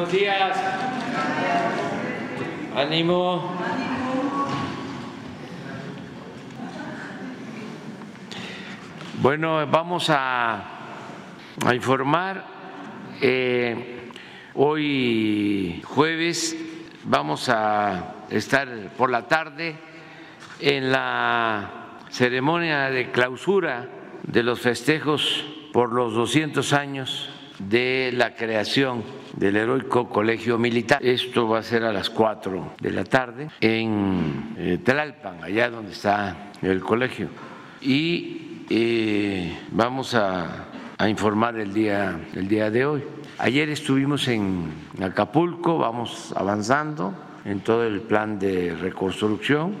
Buenos días. Ánimo. Bueno, vamos a, informar. Eh, hoy jueves vamos a estar por la tarde en la ceremonia de clausura de los festejos por los 200 años de la creación del heroico colegio militar. Esto va a ser a las 4 de la tarde en eh, Tlalpan, allá donde está el colegio. Y eh, vamos a, informar el día, el día de hoy. Ayer estuvimos en Acapulco, vamos avanzando en todo el plan de reconstrucción.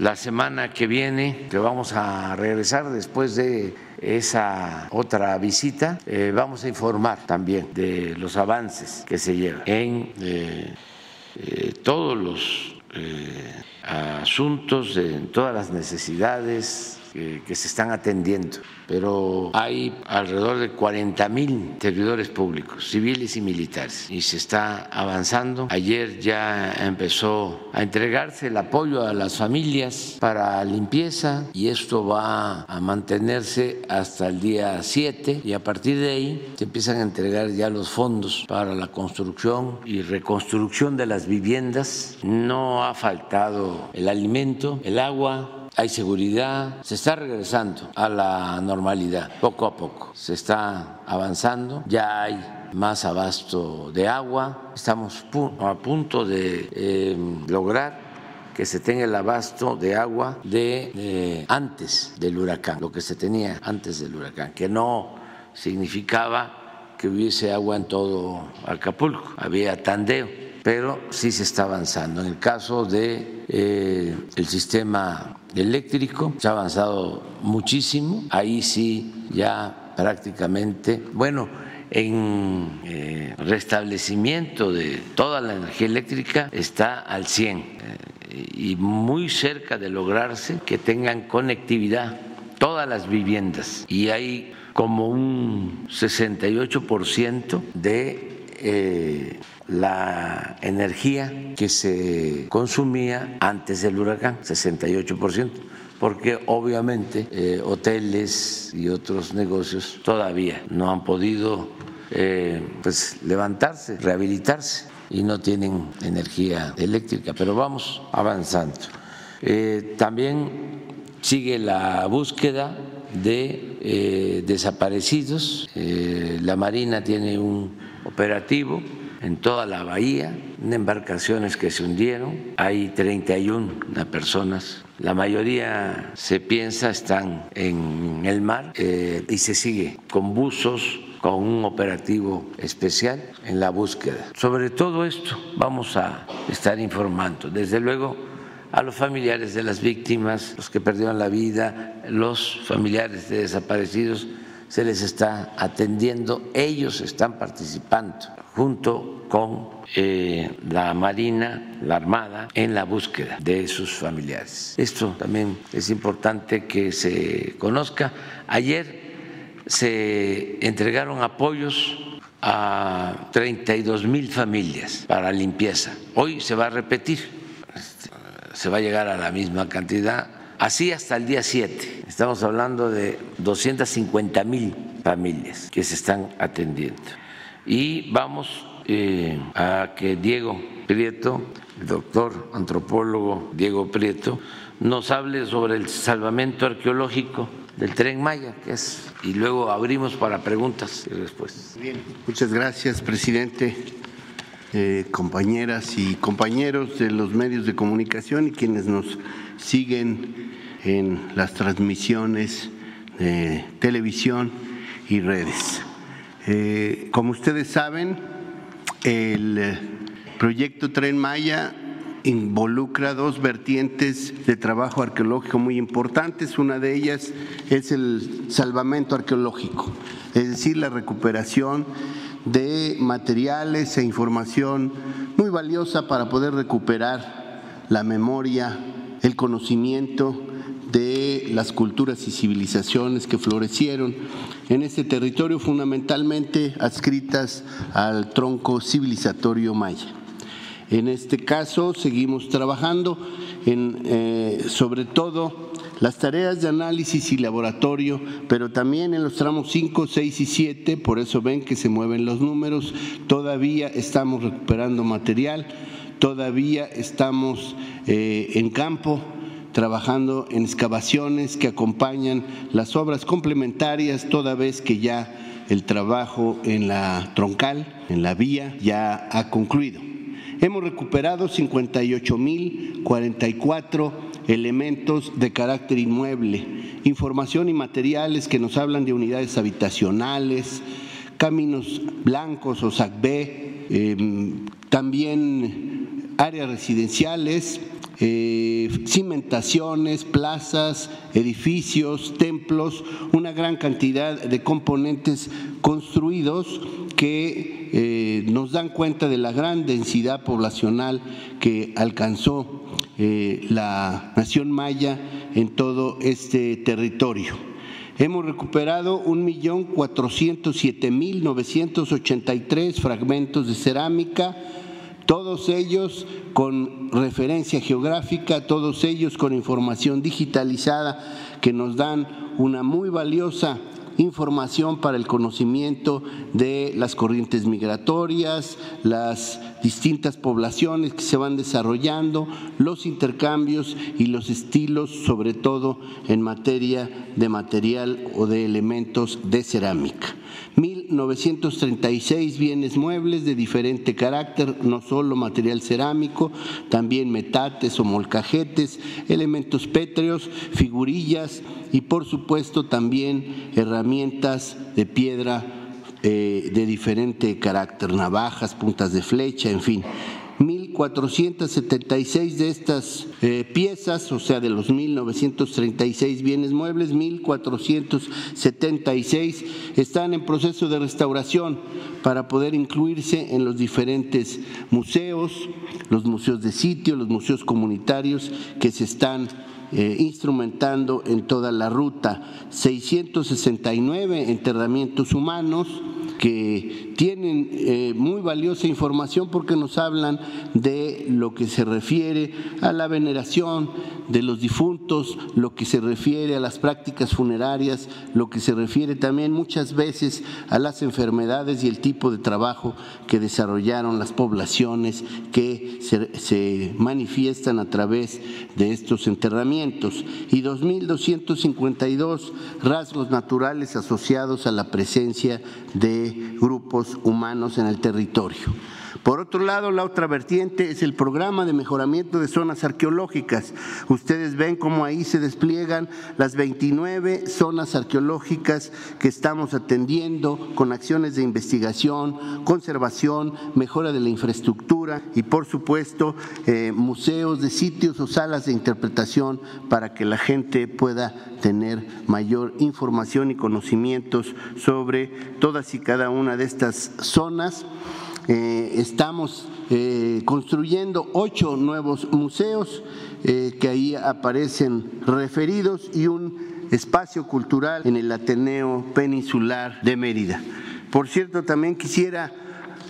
La semana que viene, que vamos a regresar después de esa otra visita, eh, vamos a informar también de los avances que se llevan en eh, todos los asuntos, en todas las necesidades que, se están atendiendo, pero hay alrededor de 40 mil servidores públicos, civiles y militares, y se está avanzando. Ayer ya empezó a entregarse el apoyo a las familias para limpieza y esto va a mantenerse hasta el día 7 y a partir de ahí se empiezan a entregar ya los fondos para la construcción y reconstrucción de las viviendas. No ha faltado el alimento, el agua, hay seguridad, se está regresando a la normalidad poco a poco, se está avanzando, ya hay más abasto de agua, estamos a punto de em, lograr que se tenga el abasto de agua de antes del huracán, lo que se tenía antes del huracán, que no significaba que hubiese agua en todo Acapulco, había tandeo, pero sí se está avanzando. En el caso de eh, sistema eléctrico, se ha avanzado muchísimo, ahí sí ya prácticamente, bueno, en eh, restablecimiento de toda la energía eléctrica está al 100 eh, y muy cerca de lograrse que tengan conectividad todas las viviendas y hay como un 68% de eh, la energía que se consumía antes del huracán, 68%, porque obviamente eh, hoteles y otros negocios todavía no han podido eh, pues, levantarse, rehabilitarse y no tienen energía eléctrica, pero vamos avanzando. También sigue la búsqueda de desaparecidos. la Marina tiene un operativo en toda la bahía, embarcaciones que se hundieron. Hay 31 personas, la mayoría se piensa están en el mar eh, y se sigue con buzos, con un operativo especial en la búsqueda. Sobre todo esto vamos a estar informando. Desde luego a los familiares de las víctimas, los que perdieron la vida, los familiares de desaparecidos, se les está atendiendo, ellos están participando junto con eh, la Marina, la Armada, en la búsqueda de sus familiares. Esto también es importante que se conozca. Ayer se entregaron apoyos a 32 mil familias para limpieza. Hoy se va a repetir, se va a llegar a la misma cantidad, así hasta el día 7. Estamos hablando de 250 mil familias que se están atendiendo y vamos eh, a que Diego Prieto, el doctor antropólogo Diego Prieto, nos hable sobre el salvamento arqueológico del tren Maya, que es, y luego abrimos para preguntas y respuestas. Bien, muchas gracias, presidente, eh, compañeras y compañeros de los medios de comunicación y quienes nos siguen en las transmisiones de televisión y redes. Eh, como ustedes saben, el proyecto Tren Maya involucra dos vertientes de trabajo arqueológico muy importantes. Una de ellas es el salvamento arqueológico, es decir, la recuperación de materiales e información muy valiosa para poder recuperar la memoria, el conocimiento de las culturas y civilizaciones que florecieron en este territorio, fundamentalmente adscritas al tronco civilizatorio maya. En este caso, seguimos trabajando en, eh, sobre todo, las tareas de análisis y laboratorio, pero también en los tramos 5, 6 y 7, por eso ven que se mueven los números, todavía estamos recuperando material, todavía estamos eh, en campo trabajando en excavaciones que acompañan las obras complementarias, toda vez que ya el trabajo en la troncal, en la vía, ya ha concluido. Hemos recuperado 58.044 elementos de carácter inmueble, información y materiales que nos hablan de unidades habitacionales, caminos blancos o SACB, em, también áreas residenciales, eh, cimentaciones, plazas, edificios, templos, una gran cantidad de componentes construidos que eh, nos dan cuenta de la gran densidad poblacional que alcanzó eh, la nación maya en todo este territorio. Hemos recuperado 1.407.983 fragmentos de cerámica, todos ellos con referencia geográfica, todos ellos con información digitalizada que nos dan una muy valiosa información para el conocimiento de las corrientes migratorias, las distintas poblaciones que se van desarrollando, los intercambios y los estilos, sobre todo en materia de material o de elementos de cerámica. 1936 bienes muebles de diferente carácter, no solo material cerámico, también metates o molcajetes, elementos pétreos, figurillas y por supuesto también herramientas de piedra eh, de diferente carácter, navajas, puntas de flecha, en fin. 1.476 de estas eh, piezas, o sea, de los 1.936 bienes muebles, 1.476 están en proceso de restauración para poder incluirse en los diferentes museos, los museos de sitio, los museos comunitarios que se están eh, instrumentando en toda la ruta. 669 enterramientos humanos, que tienen eh, muy valiosa información porque nos hablan de lo que se refiere a la veneración de los difuntos, lo que se refiere a las prácticas funerarias, lo que se refiere también muchas veces a las enfermedades y el tipo de trabajo que desarrollaron las poblaciones que se, se manifiestan a través de estos enterramientos y 2.252 rasgos naturales asociados a la presencia de grupos humanos en el territorio. Por otro lado, la otra vertiente es el programa de mejoramiento de zonas arqueológicas. Ustedes ven cómo ahí se despliegan las 29 zonas arqueológicas que estamos atendiendo con acciones de investigación, conservación, mejora de la infraestructura y, por supuesto, eh, museos de sitios o salas de interpretación para que la gente pueda tener mayor información y conocimientos sobre todas y cada una de estas zonas. Eh, estamos eh, construyendo ocho nuevos museos eh, que ahí aparecen referidos y un espacio cultural en el Ateneo Peninsular de Mérida. Por cierto, también quisiera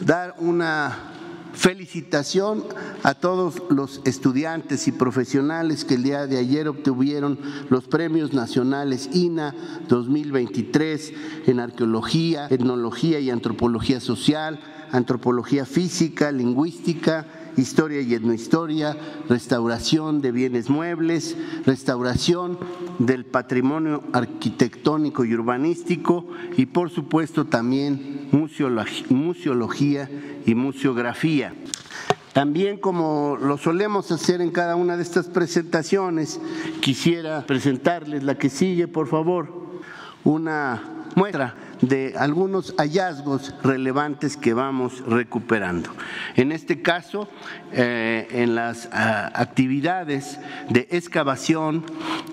dar una felicitación a todos los estudiantes y profesionales que el día de ayer obtuvieron los premios nacionales INA 2023 en arqueología, etnología y antropología social antropología física, lingüística, historia y etnohistoria, restauración de bienes muebles, restauración del patrimonio arquitectónico y urbanístico y por supuesto también museología y museografía. También como lo solemos hacer en cada una de estas presentaciones, quisiera presentarles la que sigue, por favor, una muestra de algunos hallazgos relevantes que vamos recuperando. En este caso, eh, en las ah, actividades de excavación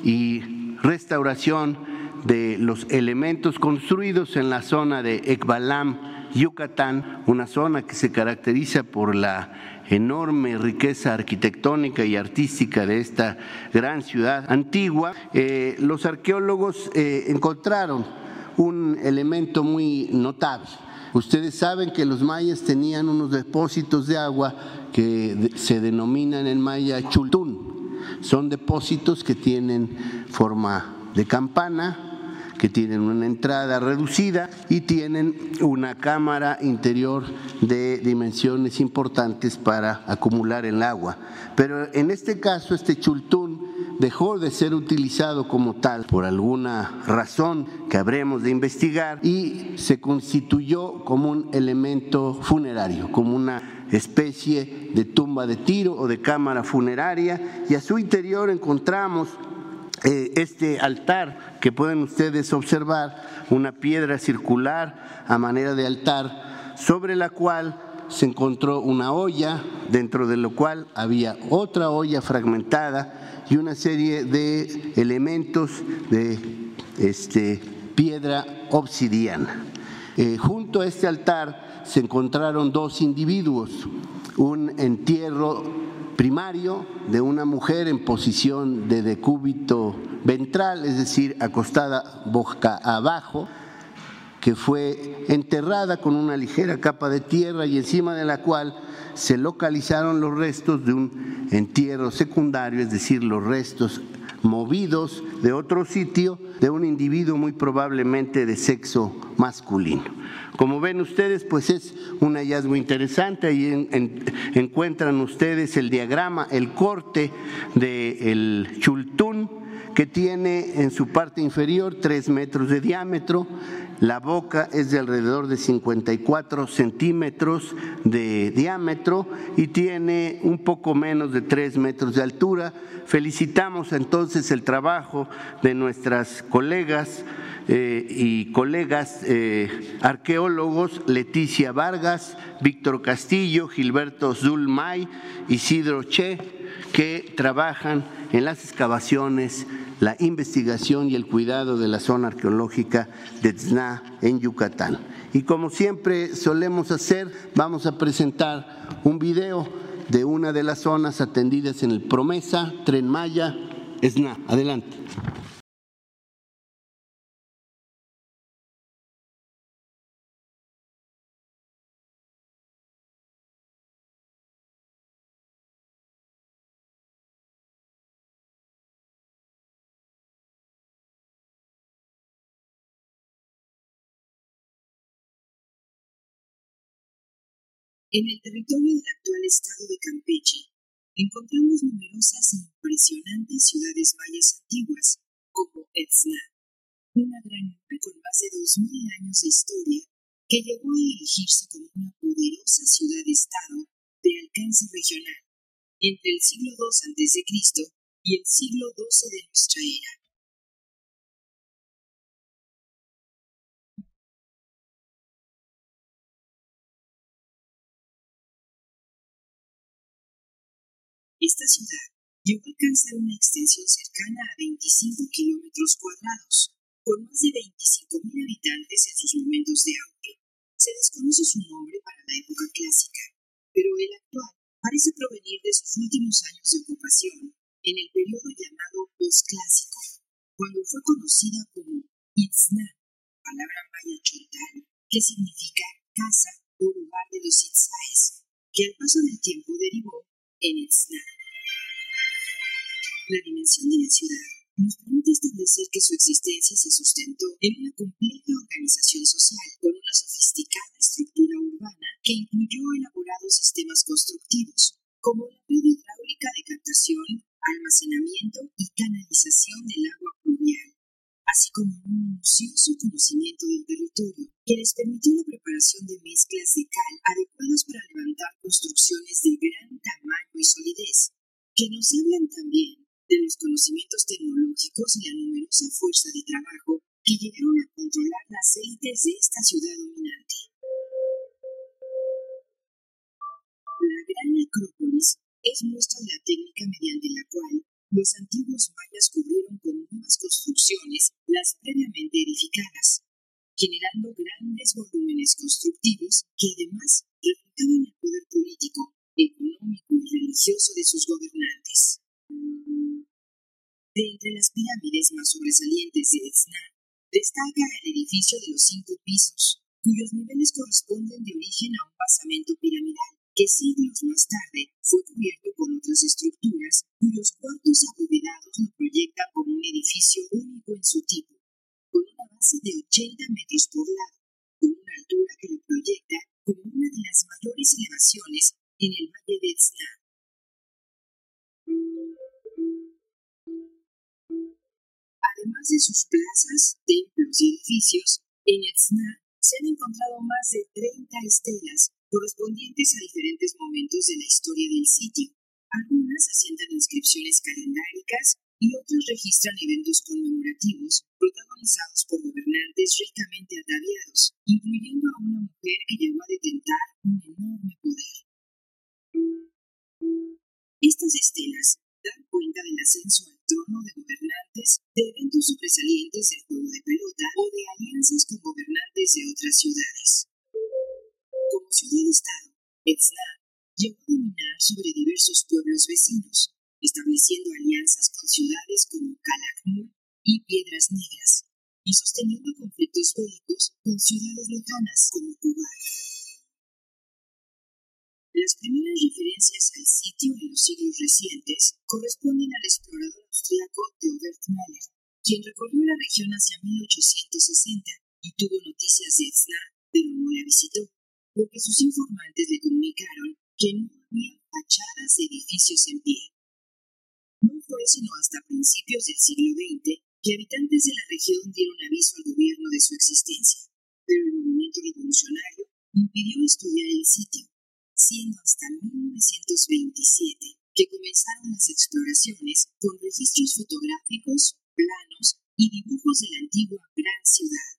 y restauración de los elementos construidos en la zona de Ekbalam, Yucatán, una zona que se caracteriza por la enorme riqueza arquitectónica y artística de esta gran ciudad antigua, eh, los arqueólogos eh, encontraron un elemento muy notable. Ustedes saben que los mayas tenían unos depósitos de agua que se denominan en maya chultún. Son depósitos que tienen forma de campana, que tienen una entrada reducida y tienen una cámara interior de dimensiones importantes para acumular el agua. Pero en este caso, este chultún dejó de ser utilizado como tal por alguna razón que habremos de investigar y se constituyó como un elemento funerario, como una especie de tumba de tiro o de cámara funeraria. Y a su interior encontramos eh, este altar que pueden ustedes observar, una piedra circular a manera de altar, sobre la cual se encontró una olla, dentro de lo cual había otra olla fragmentada y una serie de elementos de este, piedra obsidiana. Eh, junto a este altar se encontraron dos individuos, un entierro primario de una mujer en posición de decúbito ventral, es decir, acostada boca abajo, que fue enterrada con una ligera capa de tierra y encima de la cual se localizaron los restos de un entierro secundario, es decir, los restos movidos de otro sitio de un individuo muy probablemente de sexo masculino. Como ven ustedes, pues es un hallazgo interesante. Ahí encuentran ustedes el diagrama, el corte del chultún que tiene en su parte inferior tres metros de diámetro, la boca es de alrededor de 54 centímetros de diámetro y tiene un poco menos de tres metros de altura. Felicitamos entonces el trabajo de nuestras colegas eh, y colegas eh, arqueólogos Leticia Vargas, Víctor Castillo, Gilberto Zulmay, Isidro Che, que trabajan en las excavaciones la investigación y el cuidado de la zona arqueológica de Tzna en Yucatán. Y como siempre solemos hacer, vamos a presentar un video de una de las zonas atendidas en el Promesa, Tren Maya, Tzna. Adelante. En el territorio del actual estado de Campeche, encontramos numerosas e impresionantes ciudades mayas antiguas, como Etzna, una gran urbe con más de 2.000 años de historia que llegó a erigirse como una poderosa ciudad-estado de alcance regional entre el siglo II a.C. y el siglo XII de nuestra era. Esta ciudad llegó a alcanzar una extensión cercana a 25 kilómetros cuadrados, con más de 25.000 habitantes en sus momentos de auge. Se desconoce su nombre para la época clásica, pero el actual parece provenir de sus últimos años de ocupación, en el periodo llamado postclásico, cuando fue conocida como Itzna, palabra maya chontal, que significa casa o lugar de los Itzaes, que al paso del tiempo derivó en Itzna. La dimensión de la ciudad nos permite establecer que su existencia se sustentó en una compleja organización social, con una sofisticada estructura urbana que incluyó elaborados sistemas constructivos, como la red hidráulica de captación, almacenamiento y canalización del agua pluvial, así como un minucioso conocimiento del territorio, que les permitió la preparación de mezclas de cal adecuadas para levantar construcciones de gran tamaño y solidez, que nos hablan también de los conocimientos tecnológicos y la numerosa fuerza de trabajo que llegaron a controlar las élites de esta ciudad dominante. La Gran Acrópolis es muestra de la técnica mediante la cual los antiguos mayas cubrieron con nuevas construcciones las previamente edificadas. generando grandes volúmenes constructivos que además reflejaban el poder político, económico y religioso de sus gobernantes. De entre las pirámides más sobresalientes de Etzna, destaca el edificio de los cinco pisos, cuyos niveles corresponden de origen a un basamento piramidal que siglos más tarde fue cubierto con otras estructuras cuyos cuartos abovedados lo proyectan como un edificio único en su tipo, con una base de 80 metros por lado, con una altura que lo proyecta como una de las mayores elevaciones en el valle de Etzna. Además de sus plazas, templos y edificios, en Etzna se han encontrado más de 30 estelas correspondientes a diferentes momentos de la historia del sitio. Algunas asientan inscripciones calendáricas y otras registran eventos conmemorativos protagonizados por gobernantes ricamente ataviados, incluyendo a una mujer que llegó a detentar un enorme poder. Estas estelas dan cuenta del ascenso al trono de gobernantes, de eventos sobresalientes del juego de pelota o de alianzas con gobernantes de otras ciudades. Como ciudad-estado, Etzna llegó a dominar sobre diversos pueblos vecinos, estableciendo alianzas con ciudades como Calakmul y Piedras Negras, y sosteniendo conflictos bélicos con ciudades lejanas como. Las primeras referencias al sitio en los siglos recientes corresponden al explorador austriaco Theobert Mahler, quien recorrió la región hacia 1860 y tuvo noticias de Etzna, pero no la visitó, porque sus informantes le comunicaron que no había fachadas de edificios en pie. No fue sino hasta principios del siglo XX que habitantes de la región dieron aviso al gobierno de su existencia, pero el movimiento revolucionario impidió estudiar el sitio, siendo hasta 1927 que comenzaron las exploraciones con registros fotográficos, planos y dibujos de la antigua gran ciudad.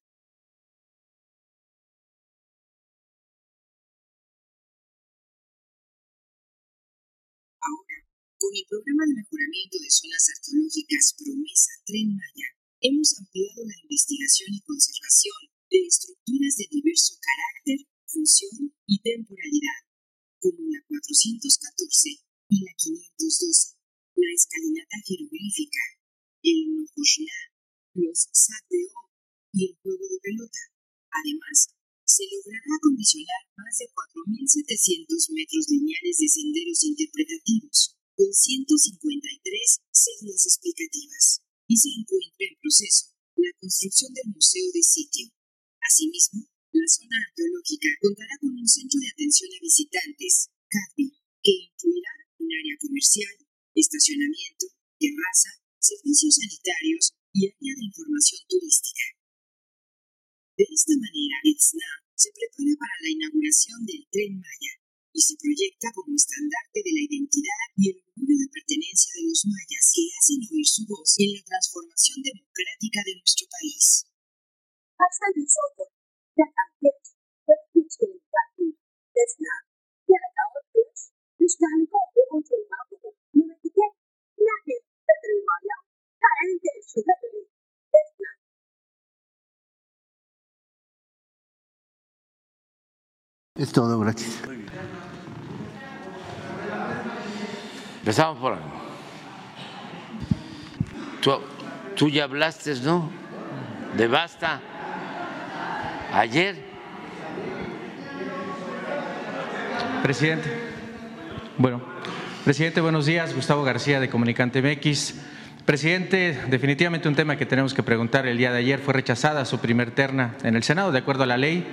Con el programa de mejoramiento de zonas arqueológicas Promesa Tren Maya, hemos ampliado la investigación y conservación de estructuras de diverso carácter, función y temporalidad, como la 414 y la 512, la escalinata jeroglífica, el Nojoshná, los Sateo y el juego de pelota. Además, se logrará acondicionar más de 4.700 metros lineales de senderos interpretativos con 153 cédulas explicativas y se encuentra en proceso la construcción del Museo de Sitio. Asimismo, la zona arqueológica contará con un centro de atención a visitantes, CADVI, que incluirá un área comercial, estacionamiento, terraza, servicios sanitarios y área de información turística. De esta manera, ETSNA se prepara para la inauguración del Tren Maya, y se proyecta como estandarte de la identidad y el orgullo de pertenencia de los mayas que hacen oír su voz en la Es todo, gracias. Empezamos por Tú, tú ya hablaste, ¿no? De basta. Ayer. Presidente. Bueno, presidente, buenos días. Gustavo García de Comunicante MX. Presidente, definitivamente un tema que tenemos que preguntar el día de ayer fue rechazada su primer terna en el Senado, de acuerdo a la ley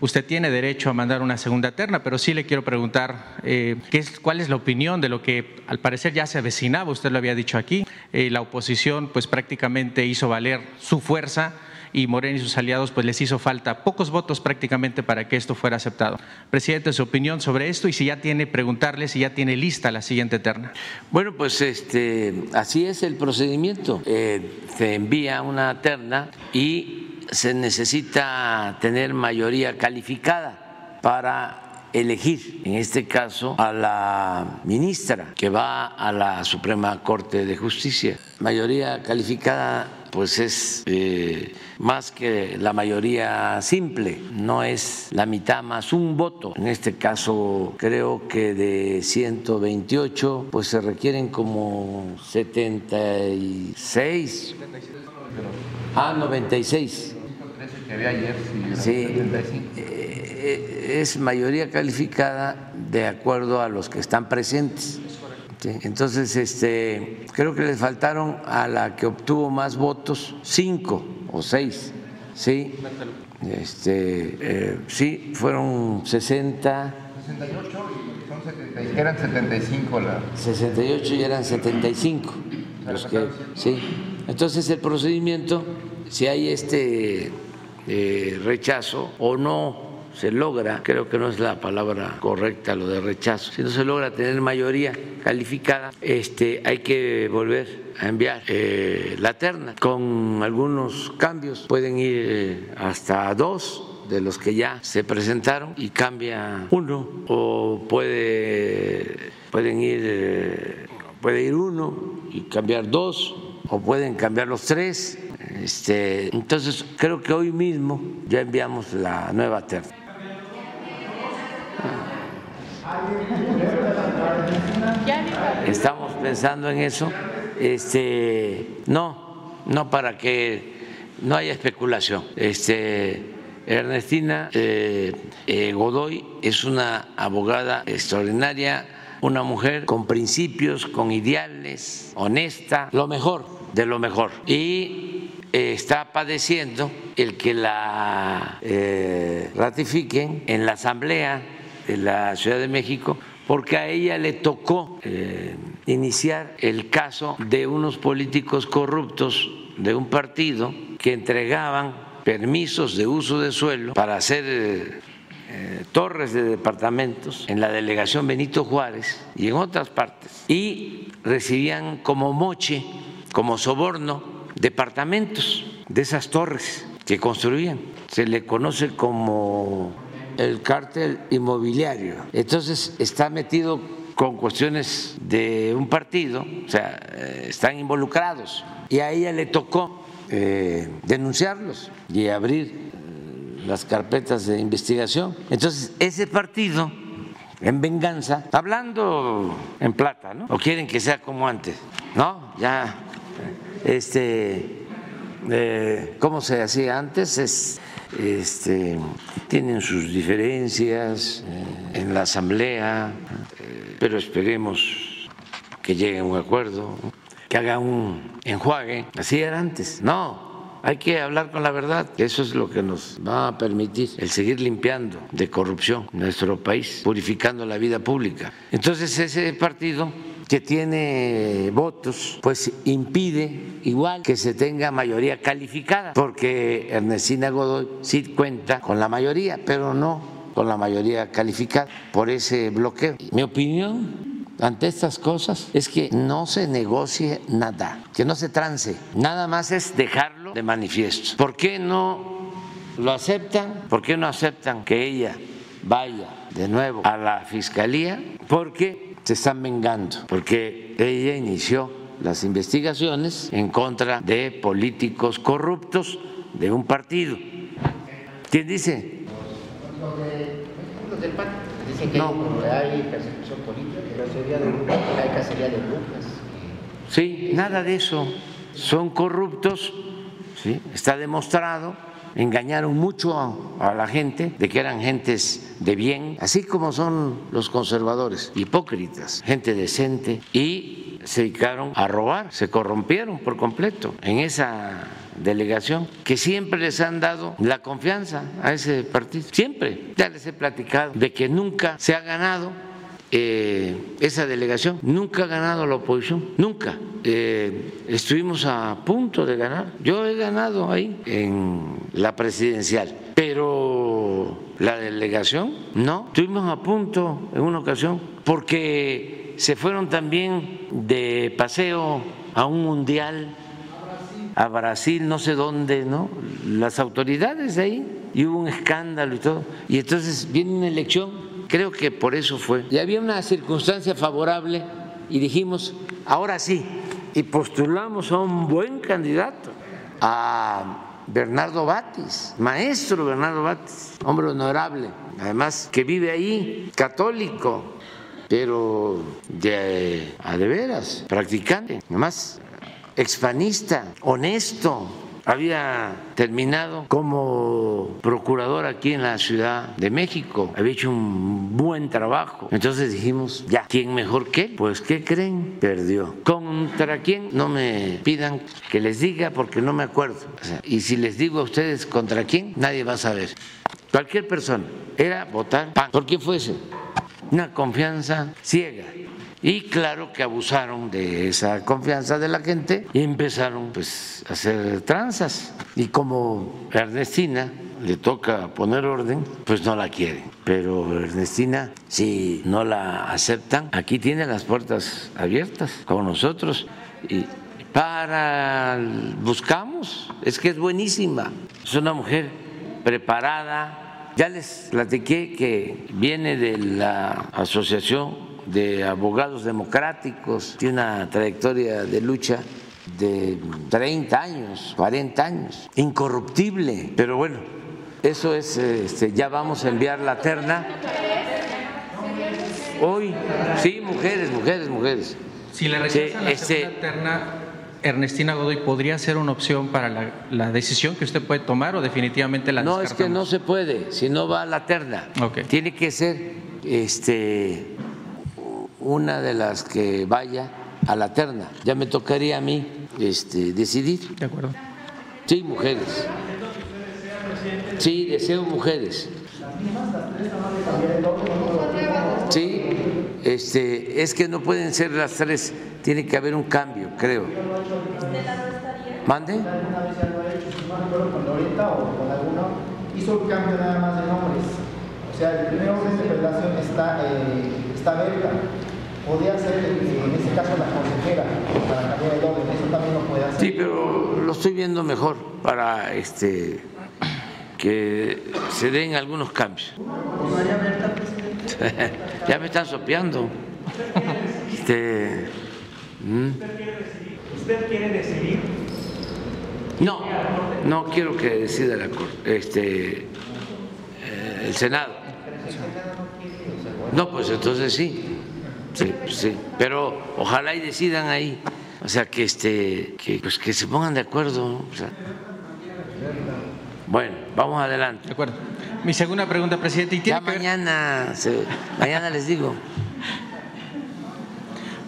usted tiene derecho a mandar una segunda terna, pero sí le quiero preguntar eh, ¿qué es, cuál es la opinión de lo que al parecer ya se avecinaba, usted lo había dicho aquí, eh, la oposición pues prácticamente hizo valer su fuerza y Moreno y sus aliados pues les hizo falta pocos votos prácticamente para que esto fuera aceptado. Presidente, su opinión sobre esto y si ya tiene, preguntarle si ya tiene lista la siguiente terna. Bueno, pues este, así es el procedimiento. Eh, se envía una terna y se necesita tener mayoría calificada para elegir, en este caso, a la ministra que va a la Suprema Corte de Justicia. Mayoría calificada pues es eh, más que la mayoría simple, no es la mitad más un voto. En este caso creo que de 128 pues se requieren como 76. Ah, 96. Sí, eh, es mayoría calificada de acuerdo a los que están presentes. Entonces, este, creo que les faltaron a la que obtuvo más votos cinco o seis, sí. Este, eh, sí, fueron 60. 68 y son 70, eran 75 la. 68 y eran 75. Los que, sí. Entonces el procedimiento, si hay este eh, rechazo o no se logra, creo que no es la palabra correcta lo de rechazo, si no se logra tener mayoría calificada, este, hay que volver a enviar eh, la terna. Con algunos cambios, pueden ir eh, hasta dos de los que ya se presentaron y cambia uno. O puede pueden ir puede ir uno y cambiar dos o pueden cambiar los tres este, entonces creo que hoy mismo ya enviamos la nueva terna Estamos pensando en eso. Este, no, no para que no haya especulación. Este, Ernestina eh, eh, Godoy es una abogada extraordinaria, una mujer con principios, con ideales, honesta, lo mejor de lo mejor. Y está padeciendo el que la ratifiquen en la Asamblea de la Ciudad de México porque a ella le tocó eh, iniciar el caso de unos políticos corruptos de un partido que entregaban permisos de uso de suelo para hacer eh, torres de departamentos en la delegación Benito Juárez y en otras partes. Y recibían como moche, como soborno, departamentos de esas torres que construían. Se le conoce como el cártel inmobiliario. Entonces está metido con cuestiones de un partido, o sea, eh, están involucrados. Y a ella le tocó eh, denunciarlos y abrir eh, las carpetas de investigación. Entonces, ese partido, en venganza, hablando en plata, ¿no? O quieren que sea como antes, ¿no? Ya, este, ¿cómo se hacía antes? Es este, tienen sus diferencias eh, en la Asamblea, eh, pero esperemos que lleguen a un acuerdo, que haga un enjuague. Así era antes. No, hay que hablar con la verdad. Eso es lo que nos va a permitir el seguir limpiando de corrupción nuestro país, purificando la vida pública. Entonces ese partido que tiene votos, pues impide igual que se tenga mayoría calificada, porque Ernestina Godoy sí cuenta con la mayoría, pero no con la mayoría calificada por ese bloqueo. Mi opinión ante estas cosas es que no se negocie nada, que no se trance, nada más es dejarlo de manifiesto. ¿Por qué no lo aceptan? ¿Por qué no aceptan que ella vaya de nuevo a la fiscalía? Porque se están vengando, porque ella inició las investigaciones en contra de políticos corruptos de un partido. ¿Quién dice? Los del PAN. Dicen que no. hay persecución política, hay cacería de brujas. Sí, nada de eso. Son corruptos, ¿sí? está demostrado engañaron mucho a, la gente de que eran gentes de bien, así como son los conservadores, hipócritas, gente decente, y se dedicaron a robar, se corrompieron por completo en esa delegación, que siempre les han dado la confianza a ese partido, siempre. Ya les he platicado de que nunca se ha ganado eh, esa delegación. Nunca ha ganado la oposición, nunca. Eh, estuvimos a punto de ganar. Yo he ganado ahí en la presidencial, pero la delegación no. Estuvimos a punto en una ocasión porque se fueron también de paseo a un mundial a Brasil, no sé dónde, ¿no? Las autoridades de ahí, y hubo un escándalo y todo. Y entonces viene una elección Creo que por eso fue. Y había una circunstancia favorable y dijimos, ahora sí, y postulamos a un buen candidato. a Bernardo Batis, maestro Bernardo Batis, hombre honorable, además que vive ahí, católico, pero de de veras, practicante, además expanista, honesto, había terminado como procurador aquí en la Ciudad de México, había hecho un buen trabajo. Entonces dijimos, ya, ¿quién mejor que? Pues, ¿qué creen? Perdió. ¿Contra quién? No me pidan que les diga porque no me acuerdo. Y si les digo a ustedes contra quién, nadie va a saber. Cualquier persona. Era votar por quien fuese. Una confianza ciega. Y claro que abusaron de esa confianza de la gente y empezaron pues a hacer tranzas. Y como Ernestina le toca poner orden, pues no la quieren. Pero Ernestina, si no la aceptan, aquí tiene las puertas abiertas con nosotros. Y para buscamos, es que es buenísima. Es una mujer preparada. Ya les platiqué que viene de la asociación de abogados democráticos, tiene una trayectoria de lucha de 30 años, 40 años, incorruptible, pero bueno, eso es, este, ya vamos a enviar la terna. Hoy, sí, mujeres, mujeres, mujeres. Si le rechazan la este- terna, Ernestina Godoy, ¿podría ser una opción para la, la decisión que usted puede tomar o definitivamente la No, es que no se puede, si no va a la terna. Tiene que ser este, una de las que vaya a la terna. Ya me tocaría a mí este, decidir. De acuerdo. Sí, mujeres. Sí, deseo mujeres. Sí, este, es que no pueden ser las tres, tiene que haber un cambio, creo. ¿Mande? hizo el cambio nada más de nombres. O sea, el primer orden de relación está, eh, está abierta. Podría ser en ese caso la consejera para cambiar el orden, eso también lo puede hacer. Sí, pero lo estoy viendo mejor para este que se den algunos cambios. ya me están sopeando. Este, ¿mm? ¿Usted quiere decidir? No, no quiero que decida la Corte, este, eh, el Senado. No, pues entonces sí, sí, sí, pero ojalá y decidan ahí, o sea que este, que, pues que se pongan de acuerdo. ¿no? O sea, bueno, vamos adelante. De acuerdo. Mi segunda pregunta, presidente, y tiene Ya que ver- mañana, se- mañana les digo.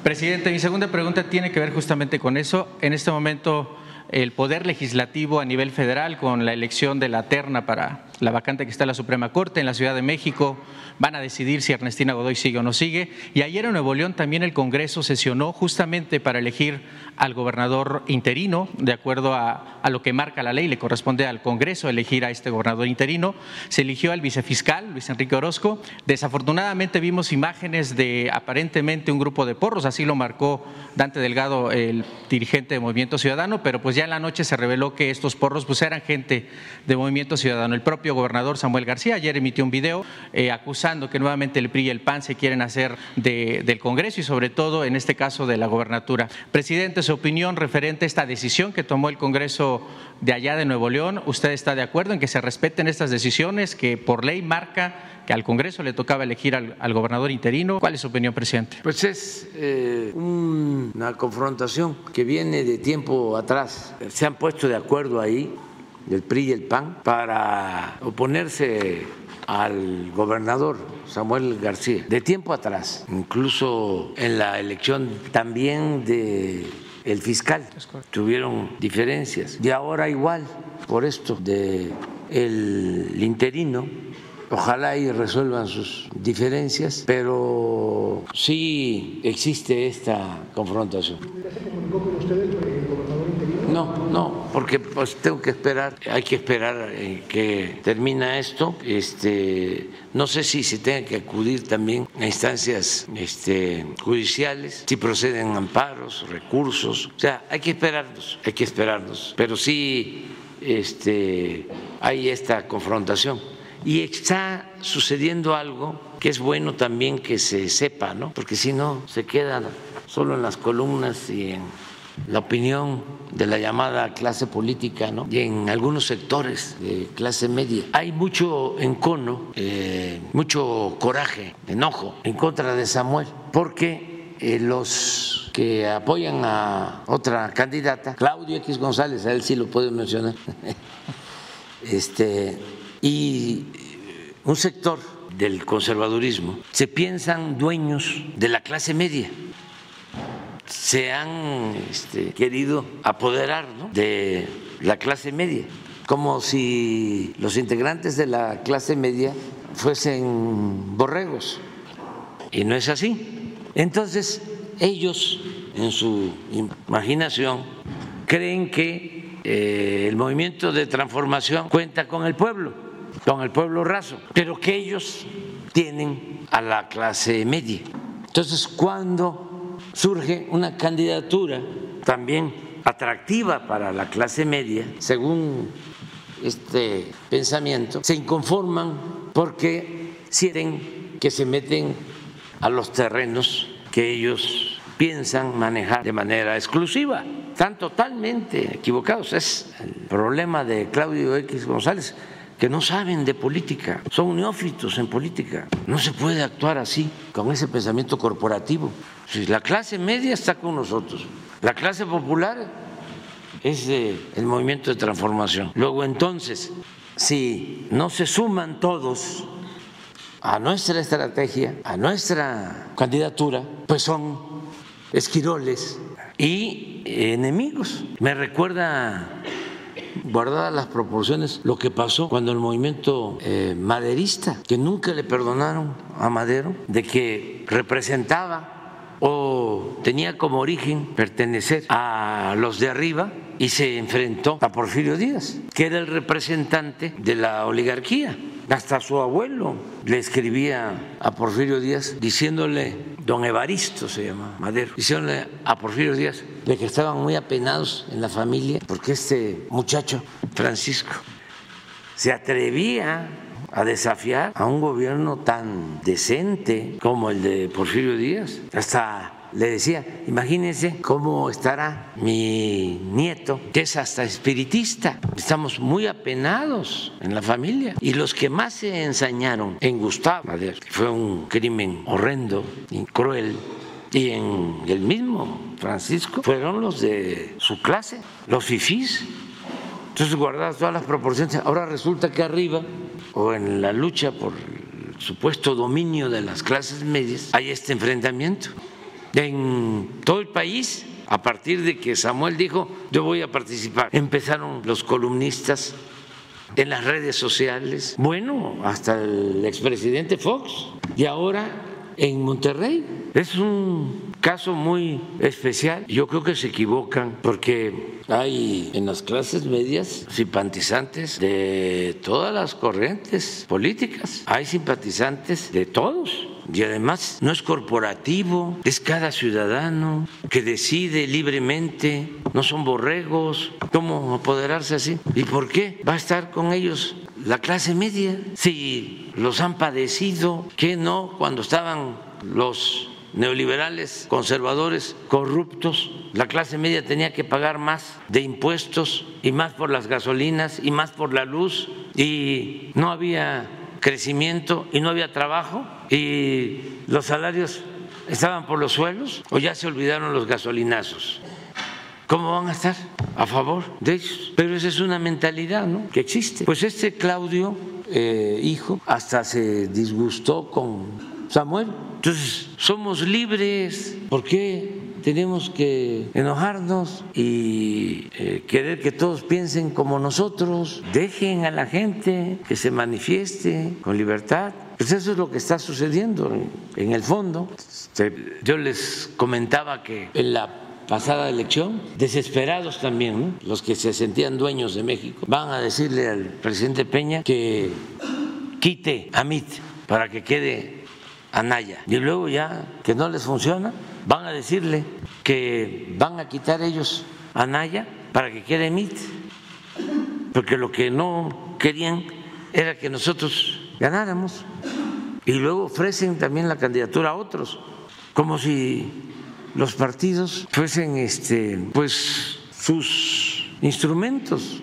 Presidente, mi segunda pregunta tiene que ver justamente con eso. En este momento, el Poder Legislativo a nivel federal, con la elección de la terna para la vacante que está en la Suprema Corte en la Ciudad de México, van a decidir si Ernestina Godoy sigue o no sigue. Y ayer en Nuevo León también el Congreso sesionó justamente para elegir al gobernador interino, de acuerdo a, lo que marca la ley, le corresponde al Congreso elegir a este gobernador interino. Se eligió al vicefiscal, Luis Enrique Orozco. Desafortunadamente vimos imágenes de aparentemente un grupo de porros, así lo marcó Dante Delgado, el dirigente de Movimiento Ciudadano, pero pues ya en la noche se reveló que estos porros pues eran gente de Movimiento Ciudadano. El propio gobernador Samuel García ayer emitió un video eh, acusando que nuevamente el PRI y el PAN se quieren hacer de- del Congreso y sobre todo en este caso de la gobernatura. Presidente, opinión referente a esta decisión que tomó el Congreso de allá de Nuevo León, ¿usted está de acuerdo en que se respeten estas decisiones que por ley marca que al Congreso le tocaba elegir al, gobernador interino? ¿Cuál es su opinión, presidente? Pues es eh, un- una confrontación que viene de tiempo atrás. Se han puesto de acuerdo ahí, el PRI y el PAN, para oponerse al gobernador Samuel García, de tiempo atrás, incluso en la elección también de el fiscal. Tuvieron diferencias. Y ahora igual por esto de el interino Ojalá y resuelvan sus diferencias, pero sí existe esta confrontación. No, no, porque pues tengo que esperar, hay que esperar eh, que termina esto. Este, no sé si se tenga que acudir también a instancias este, judiciales, si proceden amparos, recursos. O sea, hay que esperarnos, hay que esperarnos. Pero sí este, hay esta confrontación. Y está sucediendo algo que es bueno también que se sepa, ¿no? Porque si no, se quedan solo en las columnas y en la opinión de la llamada clase política ¿no? y en algunos sectores de clase media. Hay mucho encono, eh, mucho coraje, enojo en contra de Samuel, porque eh, los que apoyan a otra candidata, Claudio X González, a él sí lo puedo mencionar, este, y un sector del conservadurismo se piensan dueños de la clase media se han este, querido apoderar de la clase media, como si los integrantes de la clase media fuesen borregos. Y no es así. Entonces, ellos, en su imaginación, creen que eh, el movimiento de transformación cuenta con el pueblo, con el pueblo raso, pero que ellos tienen a la clase media. Entonces, cuando surge una candidatura también atractiva para la clase media, según este pensamiento, se inconforman porque sienten que se meten a los terrenos que ellos piensan manejar de manera exclusiva. Están totalmente equivocados. Es el problema de Claudio X González que no saben de política, son neófitos en política. No se puede actuar así, con ese pensamiento corporativo. La clase media está con nosotros, la clase popular es el movimiento de transformación. Luego entonces, si no se suman todos a nuestra estrategia, a nuestra candidatura, pues son esquiroles y enemigos. Me recuerda guardadas las proporciones, lo que pasó cuando el movimiento eh, maderista, que nunca le perdonaron a Madero, de que representaba o tenía como origen pertenecer a los de arriba y se enfrentó a Porfirio Díaz, que era el representante de la oligarquía. Hasta su abuelo le escribía a Porfirio Díaz diciéndole, don Evaristo se llama Madero, diciéndole a Porfirio Díaz de que estaban muy apenados en la familia porque este muchacho, Francisco, se atrevía a desafiar a un gobierno tan decente como el de Porfirio Díaz. Hasta le decía, imagínense cómo estará mi nieto, que es hasta espiritista. Estamos muy apenados en la familia. Y los que más se ensañaron en Gustavo que fue un crimen horrendo y cruel, y en el mismo Francisco, fueron los de su clase, los fifís. Entonces guardadas todas las proporciones. Ahora resulta que arriba, o en la lucha por supuesto dominio de las clases medias, hay este enfrentamiento en todo el país. A partir de que Samuel dijo, yo voy a participar, empezaron los columnistas en las redes sociales, bueno, hasta el expresidente Fox, y ahora en Monterrey. Es un caso muy especial. Yo creo que se equivocan porque hay en las clases medias simpatizantes de todas las corrientes políticas. Hay simpatizantes de todos y además no es corporativo, es cada ciudadano que decide libremente, no son borregos. ¿Cómo apoderarse así? ¿Y por qué va a estar con ellos la clase media? Si los han padecido, ¿qué no cuando estaban los neoliberales, conservadores, corruptos, la clase media tenía que pagar más de impuestos y más por las gasolinas y más por la luz y no había crecimiento y no había trabajo y los salarios estaban por los suelos o ya se olvidaron los gasolinazos. ¿Cómo van a estar a favor de ellos? Pero esa es una mentalidad ¿no? que existe. Pues este Claudio, eh, hijo, hasta se disgustó con Samuel. Entonces, somos libres. ¿Por qué tenemos que enojarnos y eh, querer que todos piensen como nosotros. Dejen a la gente que se manifieste con libertad. Pues eso es lo que está sucediendo en, el fondo. Yo les comentaba que en la pasada elección, desesperados también, los que se sentían dueños de México, van a decirle al presidente Peña que quite a MIT para que quede Anaya. Y luego ya que no les funciona, van a decirle que van a quitar ellos a Naya para que quede MIT, porque lo que no querían era que nosotros ganáramos. Y luego ofrecen también la candidatura a otros, como si los partidos fuesen este, pues, sus instrumentos,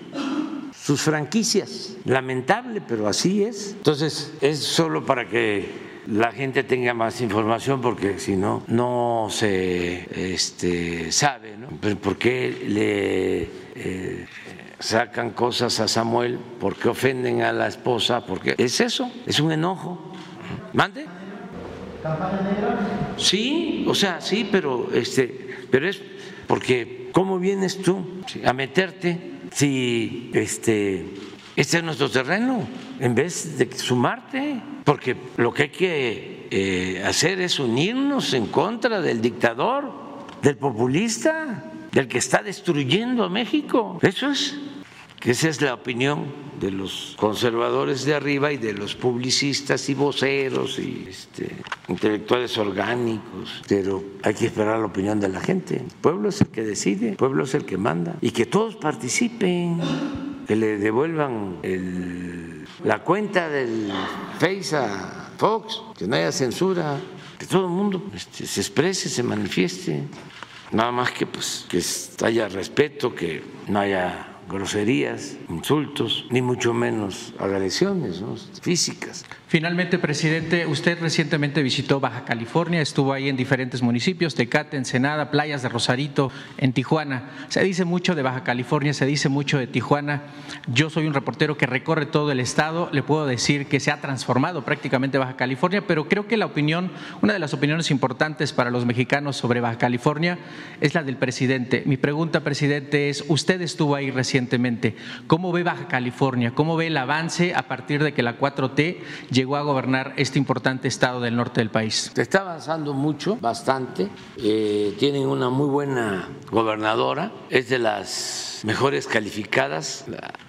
sus franquicias. Lamentable, pero así es. Entonces, es solo para que la gente tenga más información porque si no, no se este, sabe ¿no? por qué le eh, sacan cosas a Samuel, por qué ofenden a la esposa, porque es eso, es un enojo. ¿Mande? Sí, o sea, sí, pero este, pero es porque ¿cómo vienes tú a meterte si este este es nuestro terreno en vez de sumarte? Porque lo que hay que eh, hacer es unirnos en contra del dictador, del populista, del que está destruyendo a México. Eso es esa es la opinión de los conservadores de arriba y de los publicistas y voceros y este, intelectuales orgánicos, pero hay que esperar la opinión de la gente. El pueblo es el que decide, el pueblo es el que manda y que todos participen, que le devuelvan la cuenta del Face a Fox, que no haya censura, que todo el mundo este, se exprese, se manifieste. Nada más que pues que haya respeto, que no haya groserías, insultos, ni mucho menos agresiones físicas. Finalmente, presidente, usted recientemente visitó Baja California, estuvo ahí en diferentes municipios, Tecate, Ensenada, playas de Rosarito, en Tijuana. Se dice mucho de Baja California, se dice mucho de Tijuana. Yo soy un reportero que recorre todo el estado, le puedo decir que se ha transformado prácticamente Baja California, pero creo que la opinión, una de las opiniones importantes para los mexicanos sobre Baja California es la del presidente. Mi pregunta, presidente, es, usted estuvo ahí recientemente, ¿cómo ve Baja California? ¿Cómo ve el avance a partir de que la 4T llegó a gobernar este importante estado del norte del país? Está avanzando mucho, bastante. Eh, tienen una muy buena gobernadora, es de las mejores calificadas,